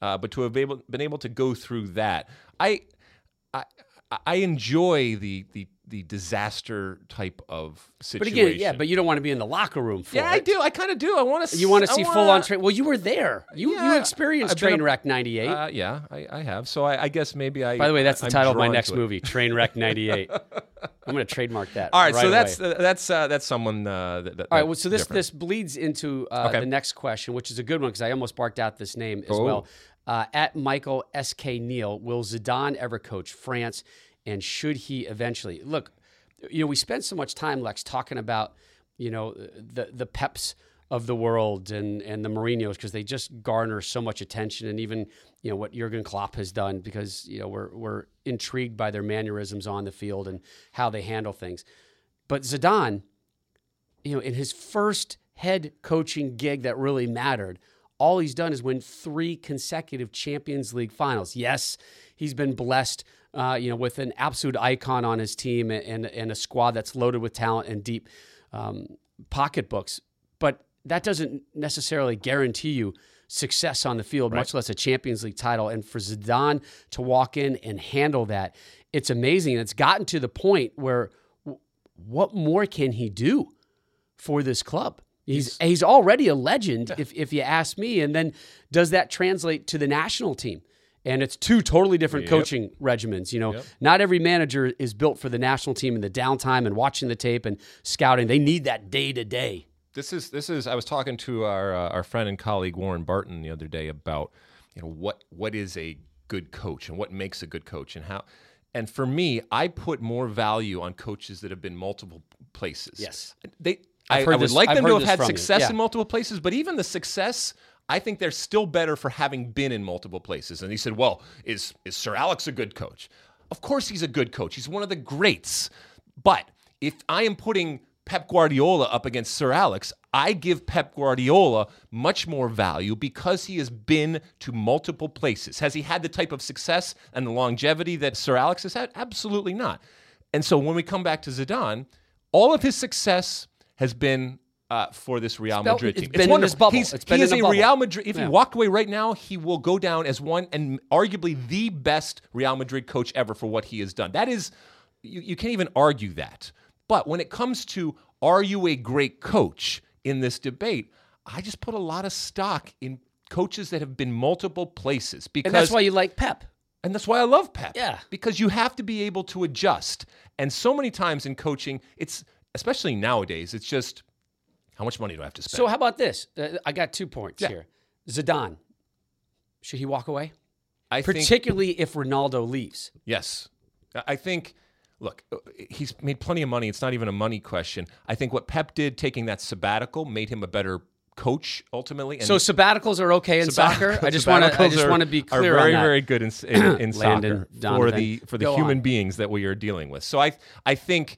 uh, but to have able, been able to go through that, I, I, I enjoy the the the disaster type of but situation. again, yeah, but you don't want to be in the locker room for yeah, it. I do. I kind of do. I want to. You want to see full on train. Well, you were there. You you experienced train wreck '98. Uh, yeah, I, I have. So I, I guess maybe I. By the way, that's the I'm title of my next movie, Train Wreck '98. I'm going to trademark that. All right, so away. that's uh, that's uh, that's someone. Uh, that, that, All right. Well, so this different. this bleeds into uh, Okay. the next question, which is a good one because I almost barked out this name as Oh. well. Uh, at Michael S K Neal, will Zidane ever coach France, and should he eventually? Look, you know, we spend so much time, Lex, talking about you know the the Peps of the world and and the Mourinho's because they just garner so much attention and even you know what Jurgen Klopp has done because you know we're we're intrigued by their mannerisms on the field and how they handle things. But Zidane, you know, in his first head coaching gig that really mattered, all he's done is win three consecutive Champions League finals. Yes, he's been blessed, uh, you know, with an absolute icon on his team and, and, a squad that's loaded with talent and deep um, pocketbooks. But that doesn't necessarily guarantee you success on the field, right. much less a Champions League title. And for Zidane to walk in and handle that, it's amazing. And it's gotten to the point where what more can he do for this club? He's he's already a legend, if if you ask me. And then does that translate to the national team? And it's two totally different yep. coaching regimens. You know, yep. not every manager is built for the national team and the downtime and watching the tape and scouting. They need that day to day. This is this is. I was talking to our uh, our friend and colleague Warren Barton the other day about you know what what is a good coach and what makes a good coach and how. And for me, I put more value on coaches that have been multiple places. Yes, they I, I, would this, like I've them to have had success yeah. in multiple places, but even the success, I think they're still better for having been in multiple places. And he said, "Well, is is Sir Alex a good coach? Of course, he's a good coach. He's one of the greats. But if I am putting Pep Guardiola up against Sir Alex, I give Pep Guardiola much more value because he has been to multiple places. Has he had the type of success and the longevity that Sir Alex has had? Absolutely not. And so when we come back to Zidane, all of his success has been uh, for this Real it's Madrid team. It's, it's wonderful. He's, he is a bubble. Real Madrid. If yeah. he walked away right now, he will go down as one and arguably the best Real Madrid coach ever for what he has done. That is, you, you can't even argue that. But when it comes to are you a great coach in this debate, I just put a lot of stock in coaches that have been multiple places because and that's why you like Pep. And that's why I love Pep. Yeah. Because you have to be able to adjust. And so many times in coaching, it's especially nowadays, it's just how much money do I have to spend? So how about this? Uh, I got two points yeah. here. Zidane, should he walk away? I particularly think, if Ronaldo leaves. Yes, I think. Look, uh, he's made plenty of money. It's not even a money question. I think what Pep did, taking that sabbatical, made him a better coach ultimately. so sabbaticals are okay in soccer. I just want to. I just want to be clear. Are very very good in in, in soccer for the for the Go human on. beings that we are dealing with. So I I think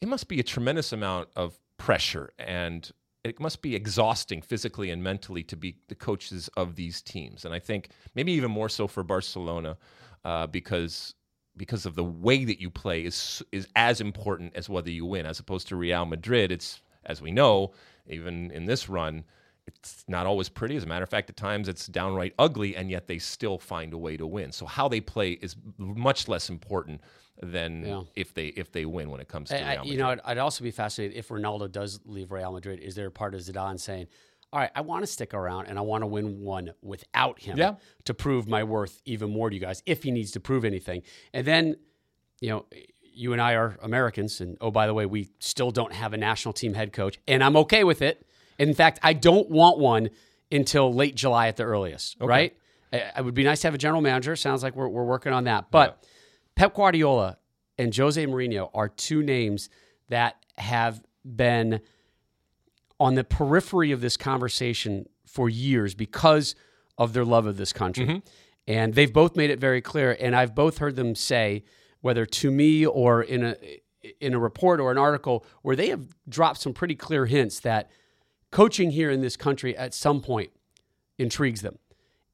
it must be a tremendous amount of pressure and it must be exhausting physically and mentally to be the coaches of these teams. And I think maybe even more so for Barcelona uh, because because of the way that you play is is as important as whether you win, as opposed to Real Madrid. It's as we know, even in this run, it's not always pretty. As a matter of fact, at times it's downright ugly, and yet they still find a way to win. So how they play is much less important than yeah. if they if they win when it comes to Real Madrid. You know, I'd, I'd, also be fascinated if Ronaldo does leave Real Madrid. Is there a part of Zidane saying, "All right, I want to stick around and I want to win one without him yeah. to prove my worth even more to you guys if he needs to prove anything," and then, you know. You and I are Americans, and oh, by the way, we still don't have a national team head coach, and I'm okay with it. In fact, I don't want one until late July at the earliest, okay. right? It would be nice to have a general manager. Sounds like we're, we're working on that. But yeah. Pep Guardiola and Jose Mourinho are two names that have been on the periphery of this conversation for years because of their love of this country. Mm-hmm. And they've both made it very clear. And I've both heard them say, whether to me or in a in a report or an article, where they have dropped some pretty clear hints that coaching here in this country at some point intrigues them.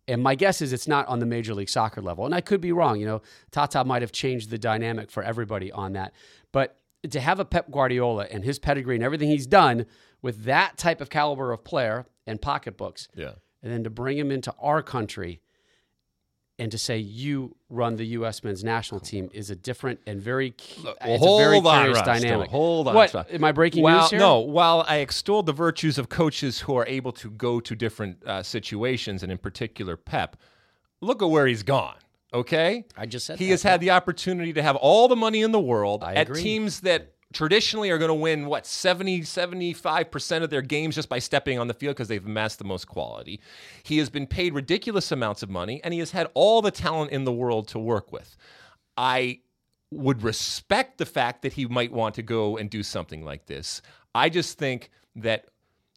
And my guess is it's not on the Major League Soccer level. And I could be wrong. You know, Tata might have changed the dynamic for everybody on that. But to have a Pep Guardiola and his pedigree and everything he's done with that type of caliber of player and pocketbooks, yeah. and then to bring him into our country and to say you run the U.S. men's national team is a different and very well, it's hold a very on, curious dynamic. Hold on, what am I breaking while, news here? No, while I extol the virtues of coaches who are able to go to different uh, situations, and in particular Pep, look at where he's gone. Okay, I just said he that. has had the opportunity to have all the money in the world I at agree. teams that traditionally are going to win what 70 75% of their games just by stepping on the field because they've amassed the most quality he has been paid ridiculous amounts of money and he has had all the talent in the world to work with i would respect the fact that he might want to go and do something like this i just think that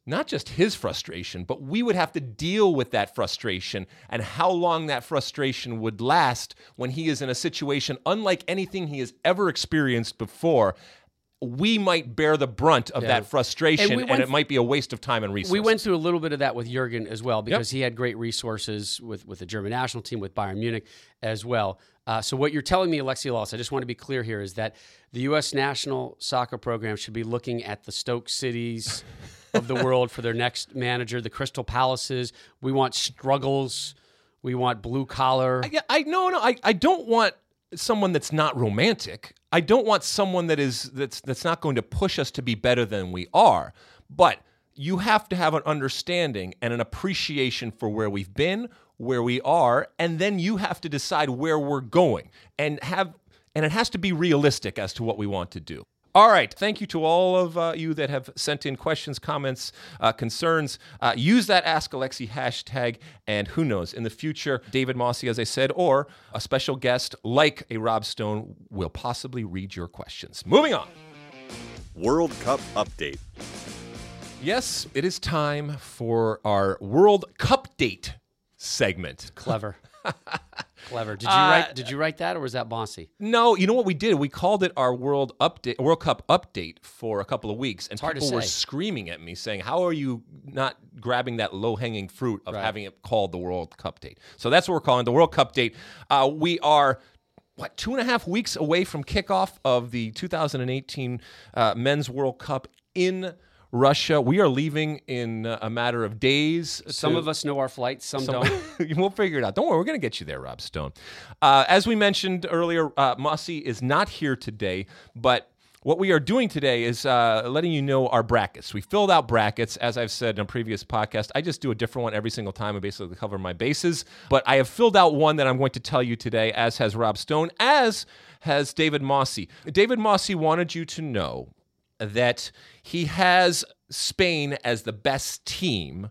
not just his frustration, but we would have to deal with that frustration and how long that frustration would last when he is in a situation unlike anything he has ever experienced before. We might bear the brunt of Yeah. that frustration, And and, we went it might be a waste of time and resources. We went through a little bit of that with Jurgen as well because he had great resources with, with the German national team, with Bayern Munich as well. Uh, so, what you're telling me, Alexi Lalas, I just want to be clear here, is that the U.S. national soccer program should be looking at the Stoke cities of the world for their next manager, the Crystal Palaces. We want struggles. We want blue collar. Yeah, I no, no, I, I don't want someone that's not romantic. I don't want someone that is that's that's not going to push us to be better than we are. But you have to have an understanding and an appreciation for where we've been, where we are, and then you have to decide where we're going and have and it has to be realistic as to what we want to do. All right. Thank you to all of uh, you that have sent in questions, comments, uh, concerns. Uh, use that Ask Alexi hashtag, and who knows, in the future, David Mosse, as I said, or a special guest like a Rob Stone will possibly read your questions. Moving on. World Cup update. Yes, it is time for our World Cup date segment. Clever. Clever. Did you Uh, write? Did you write that, or was that Bossy? No, you know what we did? We called it our World Update, World Cup update for a couple of weeks, and people were screaming at me saying, "How are you not grabbing that low-hanging fruit of Right. having it called the World Cup date?" So that's what we're calling the World Cup date. Uh, we are. What two and a half weeks away from kickoff of the 2018 uh, Men's World Cup in Russia? We are leaving in uh, a matter of days. Some to- of us know our flights. Some, some- don't. we'll figure it out. Don't worry, we're going to get you there, Rob Stone. Uh, as we mentioned earlier, uh, Mosse is not here today, but what we are doing today is uh, letting you know our brackets. We filled out brackets, as I've said in a previous podcast. I just do a different one every single time and basically cover my bases. But I have filled out one that I'm going to tell you today, as has Rob Stone, as has David Mosse. David Mosse wanted you to know that he has Spain as the best team.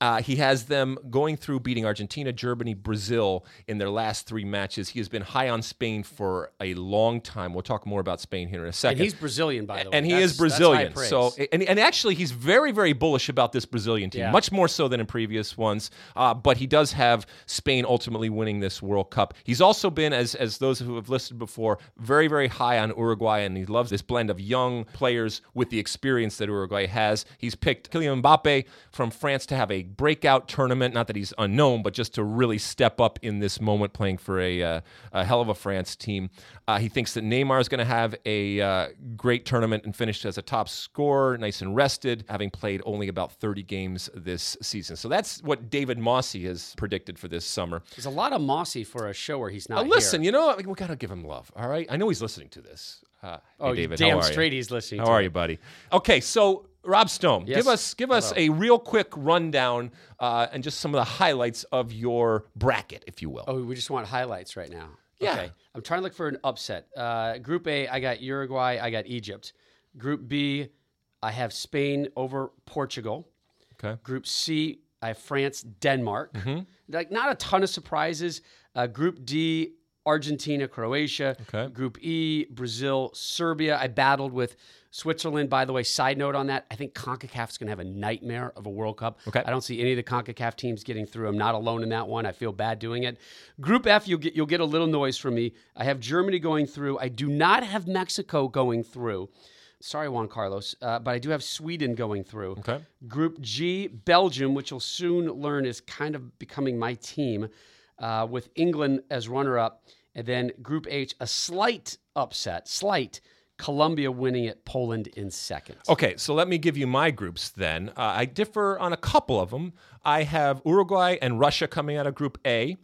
Uh, he has them going through beating Argentina, Germany, Brazil in their last three matches. He has been high on Spain for a long time. We'll talk more about Spain here in a second. And he's Brazilian, by the way. And he That's- is Brazilian. So, and, and actually, he's very, very bullish about this Brazilian team, Yeah. much more so than in previous ones. Uh, but he does have Spain ultimately winning this World Cup. He's also been, as as those who have listed before, very, very high on Uruguay, and he loves this blend of young players with the experience that Uruguay has. He's picked Kylian Mbappe from France to have a breakout tournament. Not that he's unknown, but just to really step up in this moment, playing for a, uh, a hell of a France team. Uh, he thinks that Neymar is going to have a uh, great tournament and finish as a top scorer, nice and rested, having played only about 30 games this season. So that's what David Mosse has predicted for this summer. There's a lot of Mosse for a show where he's Uh, not listen, here. you know, we got to give him love. All right, I know he's listening to this. Uh, Oh, hey, you David, damn straight you? he's listening. How are it. you, buddy? Okay, so Rob Stone, Yes. give us give us a real quick rundown uh, and just some of the highlights of your bracket, if you will. Oh, we just want highlights right now. Yeah. Okay. I'm trying to look for an upset. Uh, group A, I got Uruguay, I got Egypt. Group B, I have Spain over Portugal. Okay. Group C, I have France, Denmark. Mm-hmm. Like not a ton of surprises. Uh, group D, Argentina, Croatia. Okay. Group E, Brazil, Serbia. I battled with Switzerland. By the way, side note on that, I think CONCACAF is going to have a nightmare of a World Cup. Okay. I don't see any of the CONCACAF teams getting through. I'm not alone in that one. I feel bad doing it. Group F, you'll get you'll get a little noise from me. I have Germany going through. I do not have Mexico going through. Sorry, Juan Carlos, uh, but I do have Sweden going through. Okay. Group G, Belgium, which you'll soon learn is kind of becoming my team, uh, with England as runner up. And then Group H, a slight upset, slight, Colombia winning at Poland in second. Okay, so let me give you my groups then. Uh, I differ on a couple of them. I have Uruguay and Russia coming out of Group A.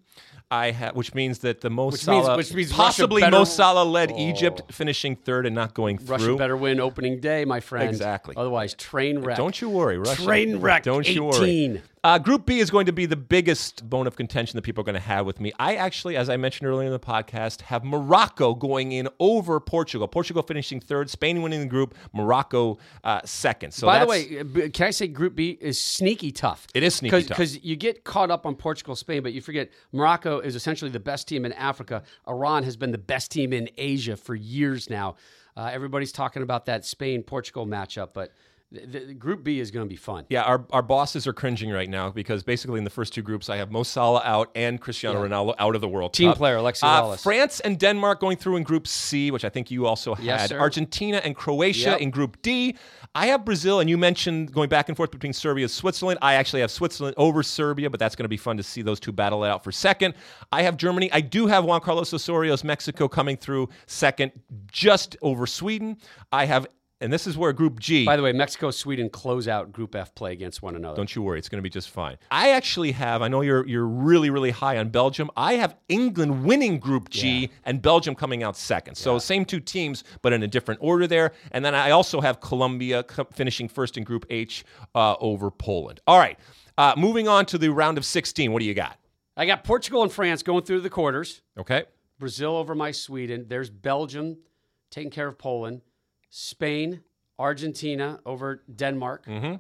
I have, which means that the Mo Which means- which means possibly better- Mo Salah led Oh. Egypt finishing third and not going Russia through. better win opening day, my friend. Exactly. Otherwise, train wreck. Don't you worry, Russia. Train wreck. Don't you worry. 18. Uh, group B is going to be the biggest bone of contention that people are going to have with me. I actually, as I mentioned earlier in the podcast, have Morocco going in over Portugal. Portugal finishing third, Spain winning the group, Morocco uh, second. So By the way, can I say Group B is sneaky tough? It is sneaky tough. Because you get caught up on Portugal, Spain, but you forget Morocco is essentially the best team in Africa. Iran has been the best team in Asia for years now. Uh, everybody's talking about that Spain Portugal matchup, but the, the Group B is going to be fun. Yeah, our, our bosses are cringing right now because basically in the first two groups, I have Mo Salah out and Cristiano Ronaldo out of the World Team Cup. player, Alexi Uh, Lalas. France and Denmark going through in Group C, which I think you also had. Yes. Argentina and Croatia Yep. in Group D. I have Brazil, and you mentioned going back and forth between Serbia and Switzerland. I actually have Switzerland over Serbia, but that's going to be fun to see those two battle it out for second. I have Germany. I do have Juan Carlos Osorio's Mexico coming through second, just over Sweden. I have, and this is where Group G. By the way, Mexico, Sweden close out Group F play against one another. Don't you worry, it's going to be just fine. I actually have. I know you're you're really really high on Belgium. I have England winning Group G and Belgium coming out second. So same two teams, but in a different order there. And then I also have Colombia finishing first in Group H uh, over Poland. All right, uh, moving on to the round of 16. What do you got? I got Portugal and France going through the quarters. Okay. Brazil over my Sweden. There's Belgium taking care of Poland. Spain, Argentina over Denmark. Mm-hmm.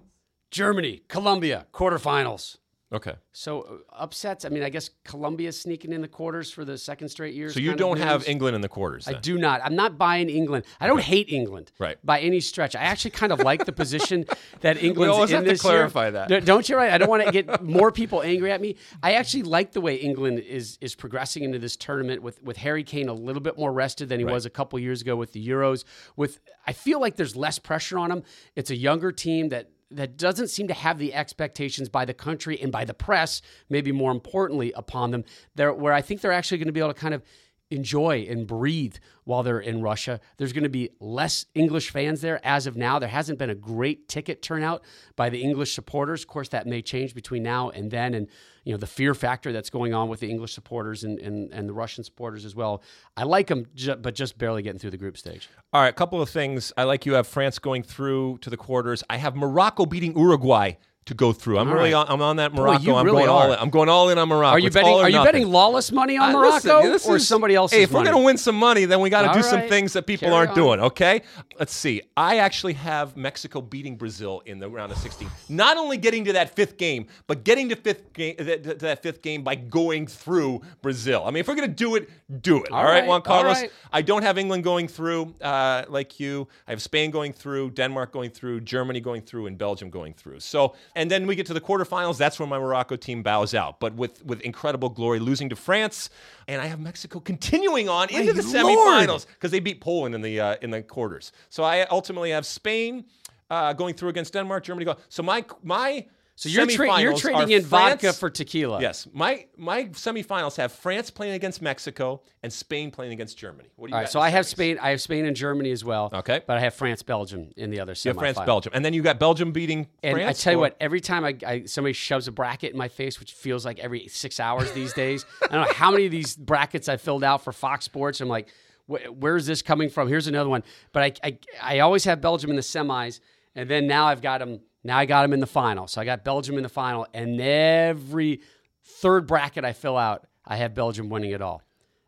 Germany, Colombia, quarterfinals. Okay. So uh, upsets. I mean, I guess Colombia's sneaking in the quarters for the second straight year. So you don't have England in the quarters. I do not. I'm not buying England. I don't hate England, Right. By any stretch. I actually kind of like the position that England's always in have to this year. clarify that. Don't you? Right? I don't want to get more people angry at me. I actually like the way England is is progressing into this tournament with with Harry Kane a little bit more rested than he Right. was a couple years ago with the Euros. With I feel like there's less pressure on him. It's a younger team that that doesn't seem to have the expectations by the country and by the press, maybe more importantly, upon them. There, where I think they're actually going to be able to kind of enjoy and breathe while they're in Russia. There's going to be less English fans there as of now. There hasn't been a great ticket turnout by the English supporters. Of course, that may change between now and then, and you know the fear factor that's going on with the English supporters and and, and the Russian supporters as well. I like them, ju- but just barely getting through the group stage. All right, a couple of things. I like you have France going through to the quarters. I have Morocco beating Uruguay to go through. I'm All really right. on, I'm on that Morocco. you I'm really going all in. I'm going all in on Morocco. Are you It's betting? all or Are you nothing. betting Lalas money on Uh, Morocco listen, this or is- somebody else's Hey, if money? we're going to win some money, then we got to All do some things that people Carry aren't on. doing. Okay, let's see. I actually have Mexico beating Brazil in the round of 16. Not only getting to that fifth game, but getting to fifth game that, to that fifth game by going through Brazil. I mean, if we're going to do it, do it. all right, right, Juan Carlos. right. I don't have England going through uh, like you. I have Spain going through, Denmark going through, Germany going through, and Belgium going through. So, and then we get to the quarterfinals. That's where my Morocco team bows out, but with with incredible glory, losing to France. And I have Mexico continuing on into the Lord. semifinals because they beat Poland in the uh, in the quarters. So I ultimately have Spain uh, going through against Denmark, Germany go. So my my so you're, tra- you're trading in vodka for tequila. Yes, my my semifinals have France playing against Mexico and Spain playing against Germany. What do you All got right, so I have? Spain. I have Spain and Germany as well. Okay. but I have France, Belgium in the other You have France. Belgium, and then you got Belgium beating And France. I tell you or- what, every time I, I somebody shoves a bracket in my face, which feels like every six hours these days, I don't know how many of these brackets I filled out for Fox Sports. I'm like, where's this coming from? Here's another one. But I, I, I always have Belgium in the semis, and then now I've got them. Now I got them in the final. So I got Belgium in the final, and every third bracket I fill out, I have Belgium winning it all.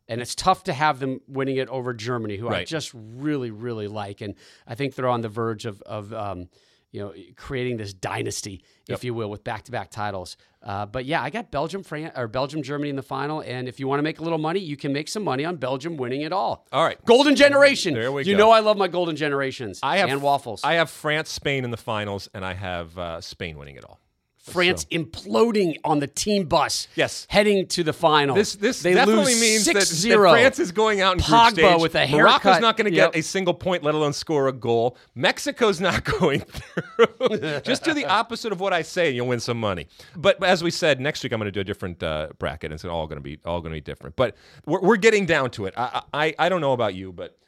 And it's tough to have them winning it over Germany, who I just really, really like. And I think they're on the verge of, of um, you know, creating this dynasty, if you will, with back-to-back titles. Uh, but yeah, I got Belgium, France, or Belgium, Germany in the final. And if you want to make a little money, you can make some money on Belgium winning it all. All right. Golden generation. There we you go. know I love my golden generations. I have and waffles. I have France, Spain in the finals, and I have uh, Spain winning it all. France imploding on the team bus. Yes. Heading to the final. This this they definitely means that, that 6-0. France is going out in group Pogba stage. with a haircut. Morocco's not going to Yep. get a single point, let alone score a goal. Mexico's not going through. Just do the opposite of what I say, and you'll win some money. But as we said, next week I'm going to do a different uh, bracket, and it's all going to be all going to be different. But we're, we're getting down to it. I, I I don't know about you, but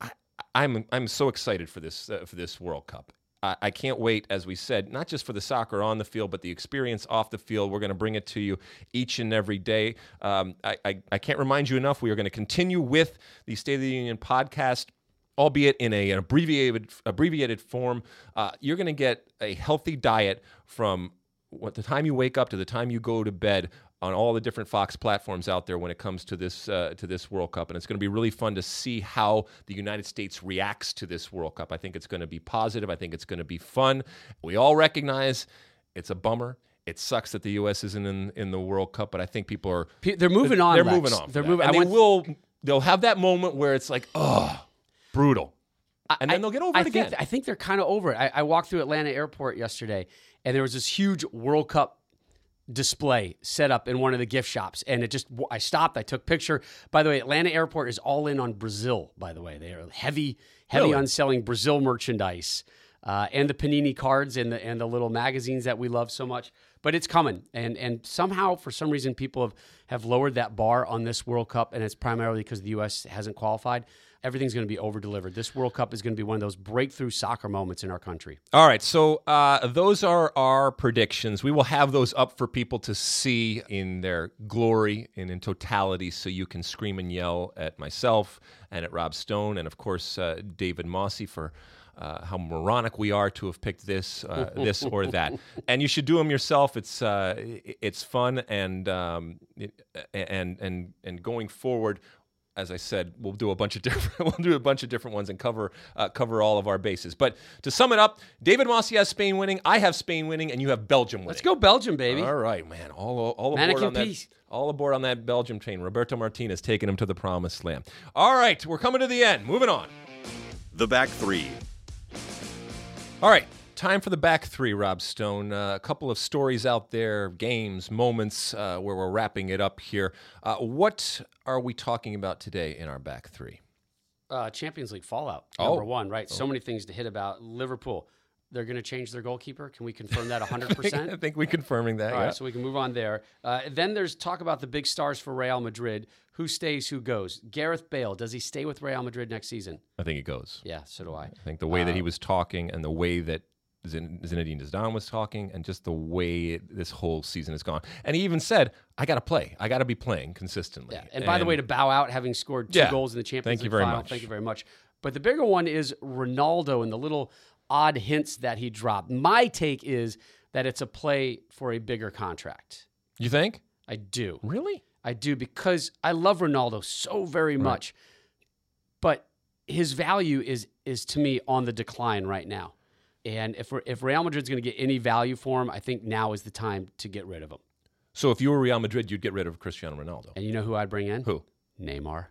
I, I'm I'm so excited for this uh, for this World Cup. I, can't wait, as we said, not just for the soccer on the field, but the experience off the field. We're going to bring it to you each and every day. Um, I, I I can't remind you enough. We are going to continue with the State of the Union podcast albeit in a, an abbreviated abbreviated form. Uh, you're going to get a healthy diet from what the time you wake up to the time you go to bed on all the different Fox platforms out there when it comes to this uh, to this World Cup, and it's going to be really fun to see how the United States reacts to this World Cup. I think it's going to be positive. I think it's going to be fun. We all recognize it's a bummer. It sucks that the U.S. isn't in in the World Cup, but I think people are They're moving on. they're Lex. moving on. They're moving. And I they went, will. They'll have that moment where it's like, oh, brutal. and then they'll get over I it think, again. I think they're kind of over it. I, I walked through Atlanta Airport yesterday, and there was this huge World Cup display set up in one of the gift shops, and it just I stopped. I took picture. By the way, Atlanta Airport is all in on Brazil. By the way, they are heavy, heavy Really? on selling Brazil merchandise. Uh, and the panini cards and the and the little magazines that we love so much, but it's coming, and and somehow for some reason people have have lowered that bar on this World Cup, and it's primarily because the U.S. hasn't qualified. Everything's going to be over delivered. This World Cup is going to be one of those breakthrough soccer moments in our country. All right, so uh, those are our predictions. We will have those up for people to see in their glory and in totality, so you can scream and yell at myself and at Rob Stone, and of course uh, David Mosse for. Uh, how moronic we are to have picked this, uh, this or that, and you should do them yourself. It's uh, it's fun and um, it, and and and going forward, as I said, we'll do a bunch of different we'll do a bunch of different ones and cover uh, cover all of our bases. But to sum it up, David Mosse has Spain winning, I have Spain winning, and you have Belgium winning. Let's go Belgium, baby. All right, man. All all aboard Mannequin on that. peace. All aboard on that Belgium train. Roberto Martinez taking him to the promised land. All right, we're coming to the end. Moving on. The back three. All right, time for the back three, Rob Stone. Uh, a couple of stories out there, games, moments uh, where we're wrapping it up here. Uh, what are we talking about today in our back three? Uh, Champions League fallout Oh. number one, right? So many things to hit about Liverpool. They're going to change their goalkeeper. Can we confirm that 100%? I think we're confirming that. All yeah. right, so we can move on there. Uh, then there's talk about the big stars for Real Madrid. Who stays, who goes? Gareth Bale, does he stay with Real Madrid next season? I think he goes. Yeah, so do I. I think the way Uh, that he was talking and the way that Zin- Zinedine Zidane was talking and just the way this whole season has gone. And he even said, I got to play. I got to be playing consistently. Yeah. And, by the way, to bow out having scored two Yeah. goals in the Champions Thank you very final, much. thank you very much. But the bigger one is Ronaldo and the little odd hints that he dropped. My take is that it's a play for a bigger contract. you think? I do. Really? I do because I love Ronaldo so very much. But his value is is to me on the decline right now. And if we're, if Real Madrid's going to get any value for him, I think now is the time to get rid of him. So if you were Real Madrid, you'd get rid of Cristiano Ronaldo. And you know who I'd bring in? Who? Neymar.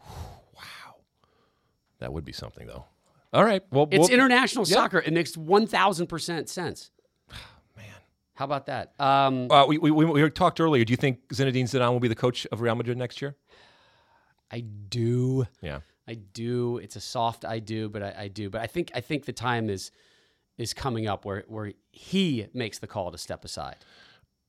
Wow, that would be something, though. All right. Well, It's we'll- international Yeah. soccer. It makes 1000% sense. Man. How about that? Um, Uh, we, we, we, we talked earlier. Do you think Zinedine Zidane will be the coach of Real Madrid next year? I do. Yeah. I do. It's a soft I do, but I, I do. But I think I think the time is is coming up where where he makes the call to step aside.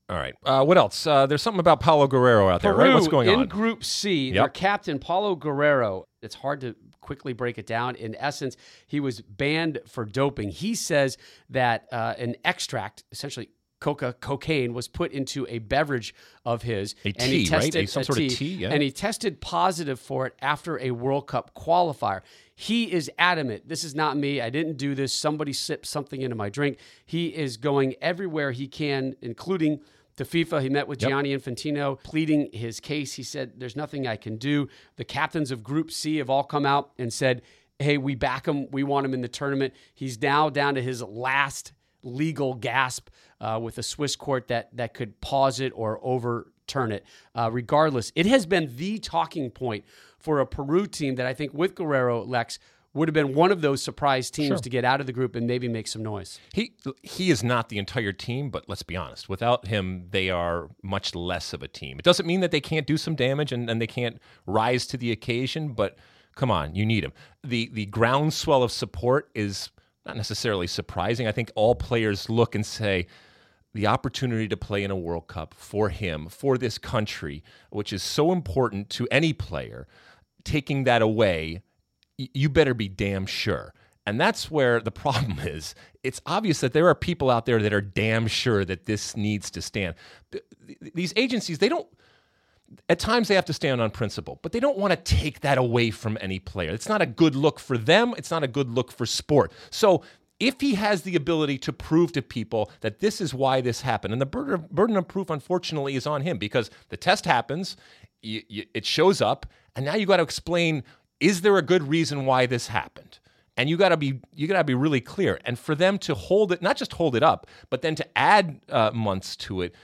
All right. Uh, what else? Uh, there's something about Paolo Guerrero out there, right? What's going in on? In Group C, Yep. their captain Paolo Guerrero. It's hard to quickly break it down. In essence, he was banned for doping. He says that uh, an extract, essentially coca cocaine, was put into a beverage of his, A and he tea, right? tested A- some sort of tea, yeah. and he tested positive for it after a World Cup qualifier. He is adamant. This is not me. I didn't do this. Somebody sipped something into my drink. He is going everywhere he can, including to FIFA. He met with Gianni Infantino, pleading his case. He said, There's nothing I can do. The captains of Group C have all come out and said, Hey, we back him. We want him in the tournament. He's now down to his last legal gasp uh, with a Swiss court that that could pause it or overturn it. Uh, regardless, it has been the talking point for a Peru team that I think with Guerrero Lex would have been one of those surprise teams to get out of the group and maybe make some noise. He he is not the entire team, but let's be honest. Without him, they are much less of a team. It doesn't mean that they can't do some damage and, and they can't rise to the occasion, but come on, you need him. The the groundswell of support is not necessarily surprising. I think all players look and say, the opportunity to play in a World Cup for him, for this country, which is so important to any player, taking that away, you better be damn sure. And that's where the problem is. It's obvious that there are people out there that are damn sure that this needs to stand. Th- th- These agencies, they don't, at times they have to stand on principle, but they don't want to take that away from any player. It's not a good look for them, it's not a good look for sport. So if he has the ability to prove to people that this is why this happened, and the burden of, proof, unfortunately, is on him because the test happens, it shows up, and now you got to explain: is there a good reason why this happened? And you got to be you got to be really clear. And for them to hold it, not just hold it up, but then to add uh, months to it,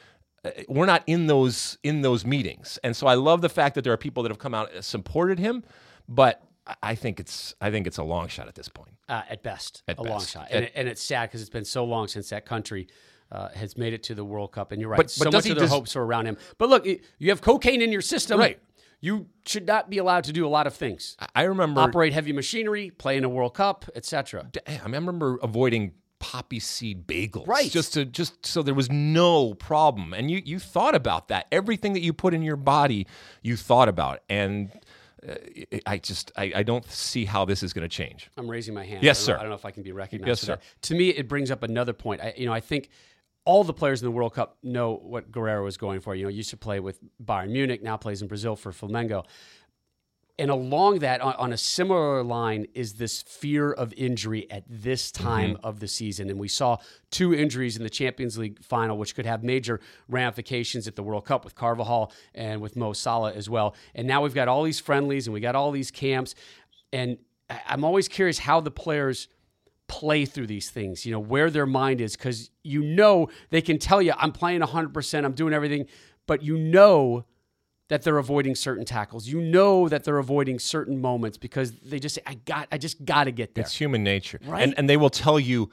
uh, we're not in those in those meetings. And so I love the fact that there are people that have come out and supported him, but I- think it's I think it's a long shot at this point. uh, at best, At a long best. shot. At- And, it, and it's sad because it's been so long since that country uh, has made it to the World Cup. And you're right, But- so but much of their des- hopes are around him. But look, you have cocaine in your system. Right. You should not be allowed to do a lot of things. I- remember Operate heavy machinery, play in a World Cup, etc. I remember avoiding poppy seed bagels, Right. Just to just so there was no problem, and you you thought about that. Everything that you put in your body, you thought about, and Uh, I just I, I don't see how this is going to change. I'm raising my hand. Yes, I sir. Know, I don't know if I can be recognized. Yes, sir. that. To me, it brings up another point. I, you know, I think all the players in the World Cup know what Guerrero was going for. You know, used to play with Bayern Munich, now plays in Brazil for Flamengo. And along that, on, on a similar line, is this fear of injury at this time Mm-hmm. of the season. And we saw two injuries in the Champions League final, which could have major ramifications at the World Cup with Carvajal and with Mo Salah as well. And now we've got all these friendlies and we got all these camps. And I'm always curious how the players play through these things, you know, where their mind is, because you know they can tell you, I'm playing 100%, I'm doing everything, but you know that they're avoiding certain tackles. You know that they're avoiding certain moments because they just say, I got, I just got to get there. It's human nature, Right? and and they will tell you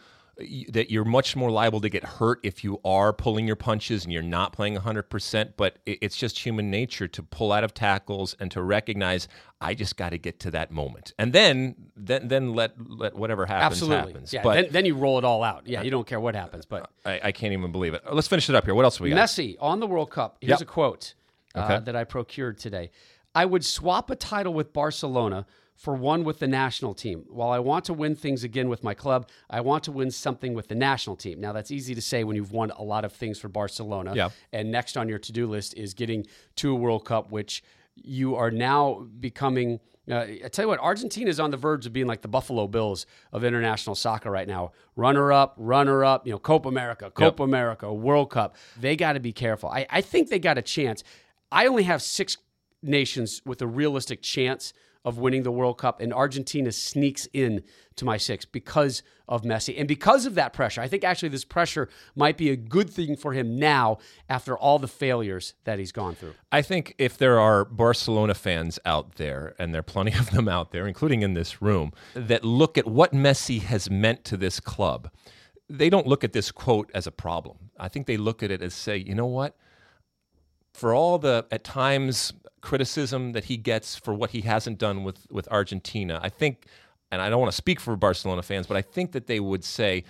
that you're much more liable to get hurt if you are pulling your punches and you're not playing 100%. But it's just human nature to pull out of tackles and to recognize I just got to get to that moment, and then then then let let whatever happens Absolutely. happens. Yeah. but then, then you roll it all out. Yeah. You don't care what happens. But I, I can't even believe it. Let's finish it up here. What else we got? Messi on the World Cup. Here's Yep. a quote uh, that I procured today. I would swap a title with Barcelona for one with the national team. While I want to win things again with my club, I want to win something with the national team. Now, that's easy to say when you've won a lot of things for Barcelona. Yeah. And next on your to do list is getting to a World Cup, which you are now becoming. Uh, I tell you what, Argentina is on the verge of being like the Buffalo Bills of international soccer right now. Runner up, runner up, you know, Copa America, Copa America, World Cup. They got to be careful. I, I think they got a chance. I only have six nations with a realistic chance of winning the World Cup, and Argentina sneaks in to my six because of Messi. And because of that pressure, I think actually this pressure might be a good thing for him now after all the failures that he's gone through. I think if there are Barcelona fans out there, and there are plenty of them out there, including in this room, that look at what Messi has meant to this club, they don't look at this quote as a problem. I think they look at it as say, you know what? For all the at times criticism that he gets for what he hasn't done with with Argentina, I think, and I don't want to speak for Barcelona fans, but I think that they would say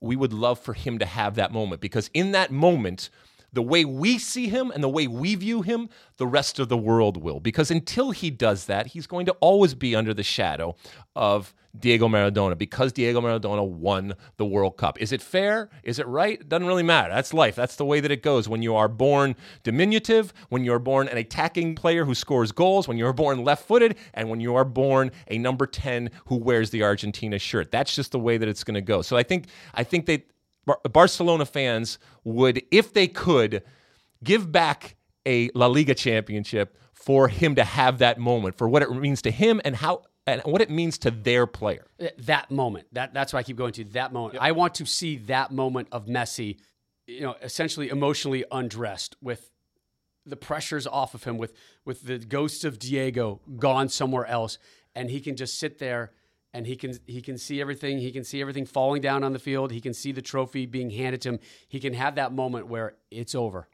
we would love for him to have that moment because in that moment the way we see him and the way we view him, the rest of the world will. Because until he does that, he's going to always be under the shadow of Diego Maradona because Diego Maradona won the World Cup. Is it fair? Is it right? It doesn't really matter. That's life. That's the way that it goes. When you are born diminutive, when you're born an attacking player who scores goals, when you're born left footed, and when you are born a number 10 who wears the Argentina shirt. That's just the way that it's going to go. So I think I think they Bar- Barcelona fans would, if they could, give back a La Liga championship for him to have that moment, for what it means to him and how and what it means to their player. that moment. That that's why I keep going to that moment. I want to see that moment of Messi, you know, essentially emotionally undressed with the pressures off of him with with the ghost of Diego gone somewhere else and he can just sit there and he can he can see everything he can see everything falling down on the field he can see the trophy being handed to him he can have that moment where it's over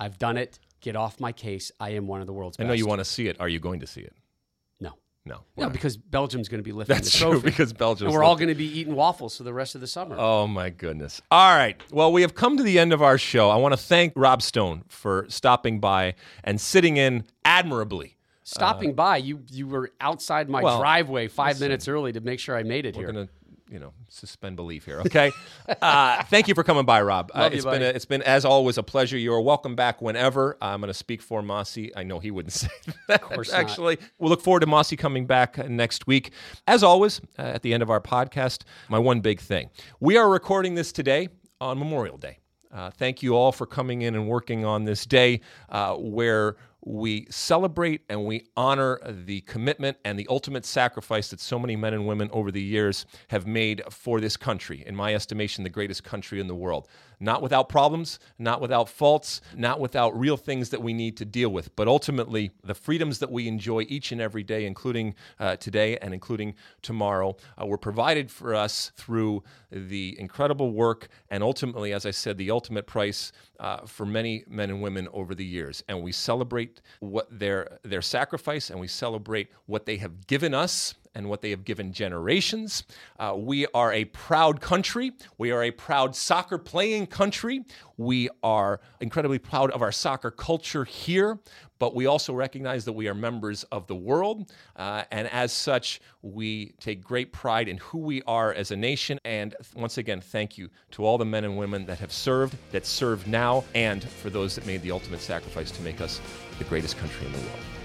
I've done it get off my case I am one of the world's I best know you want to see it. Are you going to see it? no No. no because Belgium's going to be lifting That's the true trophy because Belgium. and we're all going to be eating waffles for the rest of the summer Oh my goodness. All right. Well, we have come to the end of our show. I want to thank Rob Stone for stopping by and sitting in admirably. Stopping by you you were outside my Uh, well, driveway 5 minutes early to make sure I made it here. We're here gonna, you know, suspend belief here. Okay. uh, thank you for coming by, Rob. Uh, Love you, it's been a, it's been as always a pleasure. You are welcome back whenever. I'm going to speak for Mosse. I know he wouldn't say that. Of course not. actually, we'll look forward to Mosse coming back uh, next week. As always, uh, at the end of our podcast, my one big thing: we are recording this today on Memorial Day. Uh, thank you all for coming in and working on this day uh, where we celebrate and we honor the commitment and the ultimate sacrifice that so many men and women over the years have made for this country. In my estimation, the greatest country in the world. not without problems, not without faults, not without real things that we need to deal with, but ultimately the freedoms that we enjoy each and every day, including uh, today and including tomorrow, uh, were provided for us through the incredible work and ultimately, as I said, the ultimate price uh, for many men and women over the years. And we celebrate what their their sacrifice and we celebrate what they have given us and what they have given generations. Uh, we are a proud country. We are a proud soccer playing country. We are incredibly proud of our soccer culture here, but we also recognize that we are members of the world. Uh, and as such, we take great pride in who we are as a nation. And once again, thank you to all the men and women that have served, that serve now, and for those that made the ultimate sacrifice to make us the greatest country in the world.